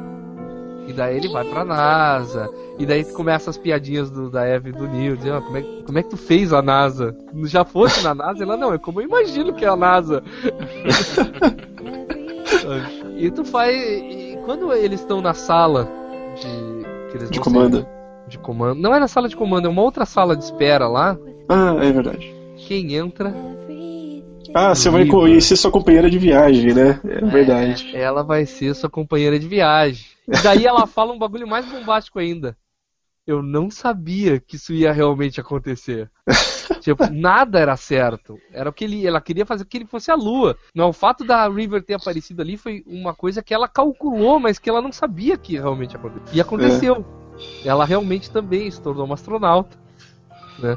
E daí ele vai pra NASA. E daí começa as piadinhas do, da Eve e do Neil, dizendo, ah, como, é, como é que tu fez a NASA? Já fosse na NASA? Ela, não, é como eu imagino que é a NASA. e tu faz. E quando eles estão na sala de. Que eles De comando. sair- de comando. Não é na sala de comando, é uma outra sala de espera lá. Ah, é verdade. Quem entra Ah, você vai conhecer sua companheira de viagem, né? É verdade. ela vai ser sua companheira de viagem. E daí ela fala um bagulho mais bombástico ainda. Eu não sabia que isso ia realmente acontecer. tipo, nada era certo. Era o que ele, ela queria fazer que ele fosse a lua. Não, o fato da River ter aparecido ali foi uma coisa que ela calculou, mas que ela não sabia que realmente ia acontecer. E aconteceu. Ela realmente também se tornou uma astronauta, né?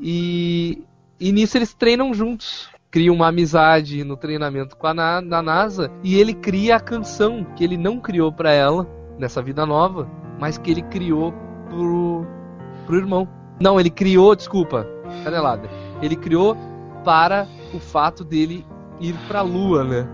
E, e nisso eles treinam juntos. Criam uma amizade no treinamento com a Na- na NASA e ele cria a canção que ele não criou pra ela nessa vida nova, mas que ele criou pro, pro irmão. Não, ele criou, desculpa, canelada. Ele criou para o fato dele ir pra Lua, né?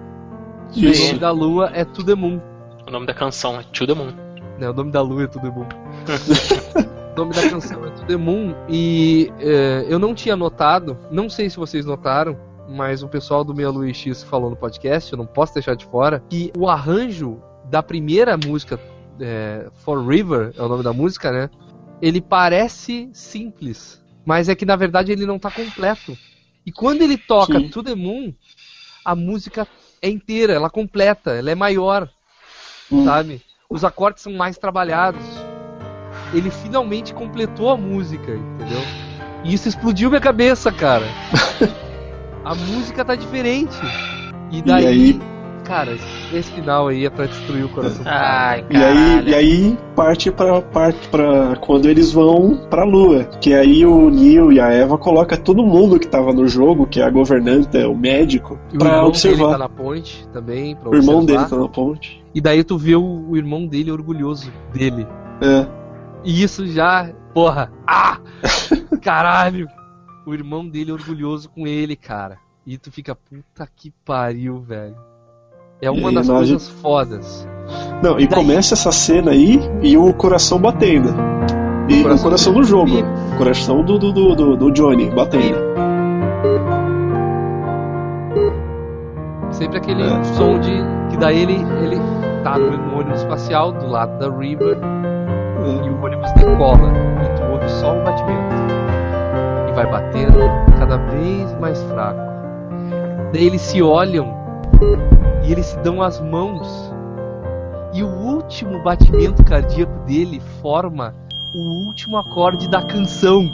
O Isso. nome da Lua é To The Moon. O nome da canção é To The Moon. Né, o nome da lua é To The Moon. o nome da canção é To The Moon. E é, eu não tinha notado, não sei se vocês notaram, mas o pessoal do Meia Lua X falou no podcast, eu não posso deixar de fora, que o arranjo da primeira música, é, For River, é o nome da música, né? Ele parece simples, mas é que na verdade ele não tá completo. E quando ele toca Sim. To The Moon, a música é inteira, ela completa, ela é maior Hum. sabe? Os acordes são mais trabalhados. Ele finalmente completou a música, entendeu? E isso explodiu minha cabeça, cara. a música tá diferente. E daí, aí- cara, esse, final aí é pra destruir o coração. Ai, E aí, caralho. e aí parte pra, parte pra quando eles vão pra Lua. Que aí o Neil e a Eva colocam todo mundo que tava no jogo, que é a governanta, o médico, E o pra irmão dele observar. tá na ponte também, pra O irmão observar. dele tá na ponte. E daí tu vê o, o irmão dele orgulhoso dele. É. E isso já, porra, ah! Caralho! O irmão dele orgulhoso com ele, cara. E tu fica, puta que pariu, velho. É uma das nós- coisas fodas. Não, e Daí- começa essa cena aí e o coração batendo. E o Coração coração, do jogo. O coração do, do, do, do- Johnny batendo. Sempre aquele É. som de. Que daí ele, ele tá no, no ônibus espacial, do lado da River, e o ônibus decola. E tu ouve só o batimento. Vai batendo cada vez mais fraco. Daí eles se olham e eles se dão as mãos. E o último batimento cardíaco dele forma o último acorde da canção.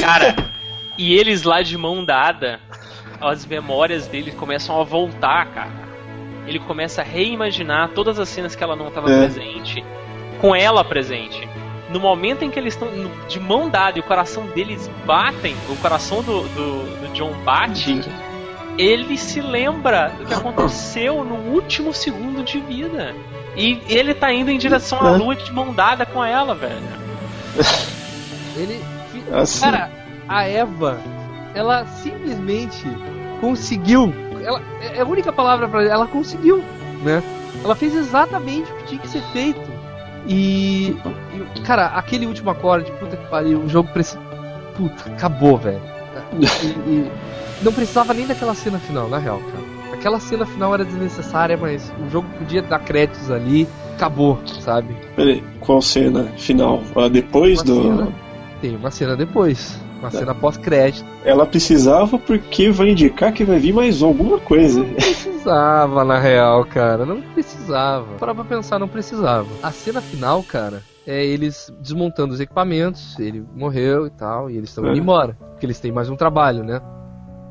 Cara, e eles lá de mão dada, as memórias dele começam a voltar, cara. Ele começa a reimaginar todas as cenas que ela não estava É. presente, com ela presente. No momento em que eles estão de mão dada e o coração deles batem, o coração do, do, do John bate, ele se lembra do que aconteceu no último segundo de vida. E ele tá indo em direção à É. lua de mão dada com ela, velho. Ele. Assim. Cara, a Eva, ela simplesmente conseguiu. Ela, é a única palavra pra ela conseguiu, né? Ela fez exatamente o que tinha que ser feito. E, e, cara, aquele último acorde, puta que pariu, o jogo precisa. Puta, acabou, velho. E, e não precisava nem daquela cena final, na real, cara. Aquela cena final era desnecessária, mas o jogo podia dar créditos ali, acabou, sabe? Peraí, qual cena final? Ah, depois Uma do. cena. Tem uma cena depois. Uma cena pós-crédito. Ela precisava porque vai indicar que vai vir mais alguma coisa. precisava, na real, cara. Não precisava. Para pra pensar, não precisava. A cena final, cara, é eles desmontando os equipamentos. Ele morreu e tal. E eles estão indo É. embora. Porque eles têm mais um trabalho, né?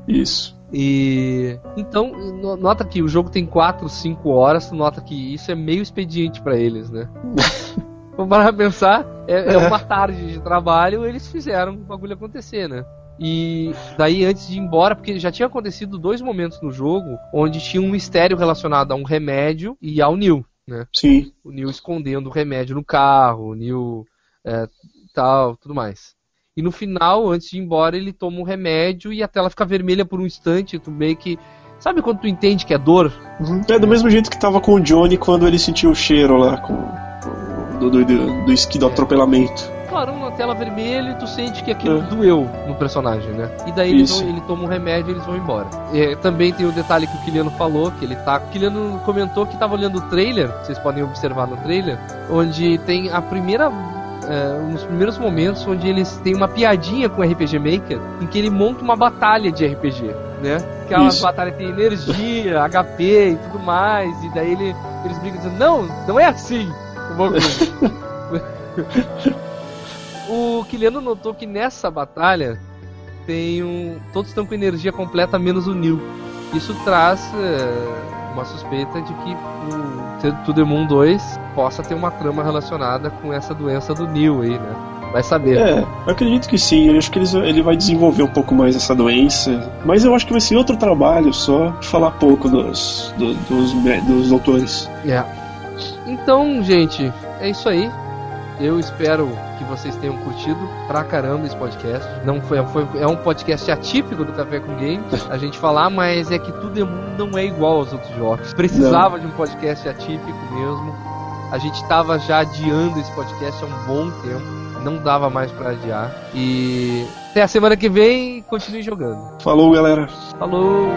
Isso. E. Então, no- nota que o jogo tem 4, 5 horas. Tu nota que isso é meio expediente pra eles, né? Vamos parar pra pensar. É, é uma tarde de trabalho. Eles fizeram o bagulho acontecer, né? E daí, antes de ir embora, porque já tinha acontecido dois momentos no jogo onde tinha um mistério relacionado a um remédio e ao Neil, né? Sim. O Neil escondendo o remédio no carro, o Neil é, tal, tudo mais. E no final, antes de ir embora, ele toma um remédio e a tela fica vermelha por um instante, tu meio que. Sabe quando tu entende que é dor? Uhum. É do mesmo jeito que tava com o Johnny quando ele sentiu o cheiro lá com, com- do, do, do, do esqui do atropelamento. Claro, na tela vermelha e tu sente que aquilo É. doeu no personagem, né? E daí vão- ele toma um remédio e eles vão embora. É, também tem o detalhe que o Kiliano falou, que ele tá. O Kiliano comentou que tava olhando o trailer, vocês podem observar no trailer, onde tem a primeira. é, um dos primeiros momentos onde eles têm uma piadinha com o RPG Maker, em que ele monta uma batalha de RPG, né? Aquela Isso. batalha tem energia, HP e tudo mais, e daí ele, eles brigam dizendo, não, não é assim! O Kiliano notou que nessa batalha tem um. Todos estão com energia completa, menos o Neil. Isso traz é, uma suspeita de que o To The Moon 2 possa ter uma trama relacionada com essa doença do Neil aí, né? Vai saber. É, eu acredito que sim. Eu acho que eles, ele vai desenvolver um pouco mais essa doença. Mas eu acho que vai ser outro trabalho só de falar pouco dos, do- dos, dos doutores. É. Então, gente, é isso aí. Eu espero que vocês tenham curtido pra caramba esse podcast. Não foi, foi é um podcast atípico do Café com Games a gente falar, mas é que tudo é- não é igual aos outros jogos. Precisava de um podcast atípico mesmo. A gente tava já adiando esse podcast há um bom tempo. Não dava mais pra adiar. E até a semana que vem, continue jogando. Falou, galera. Falou!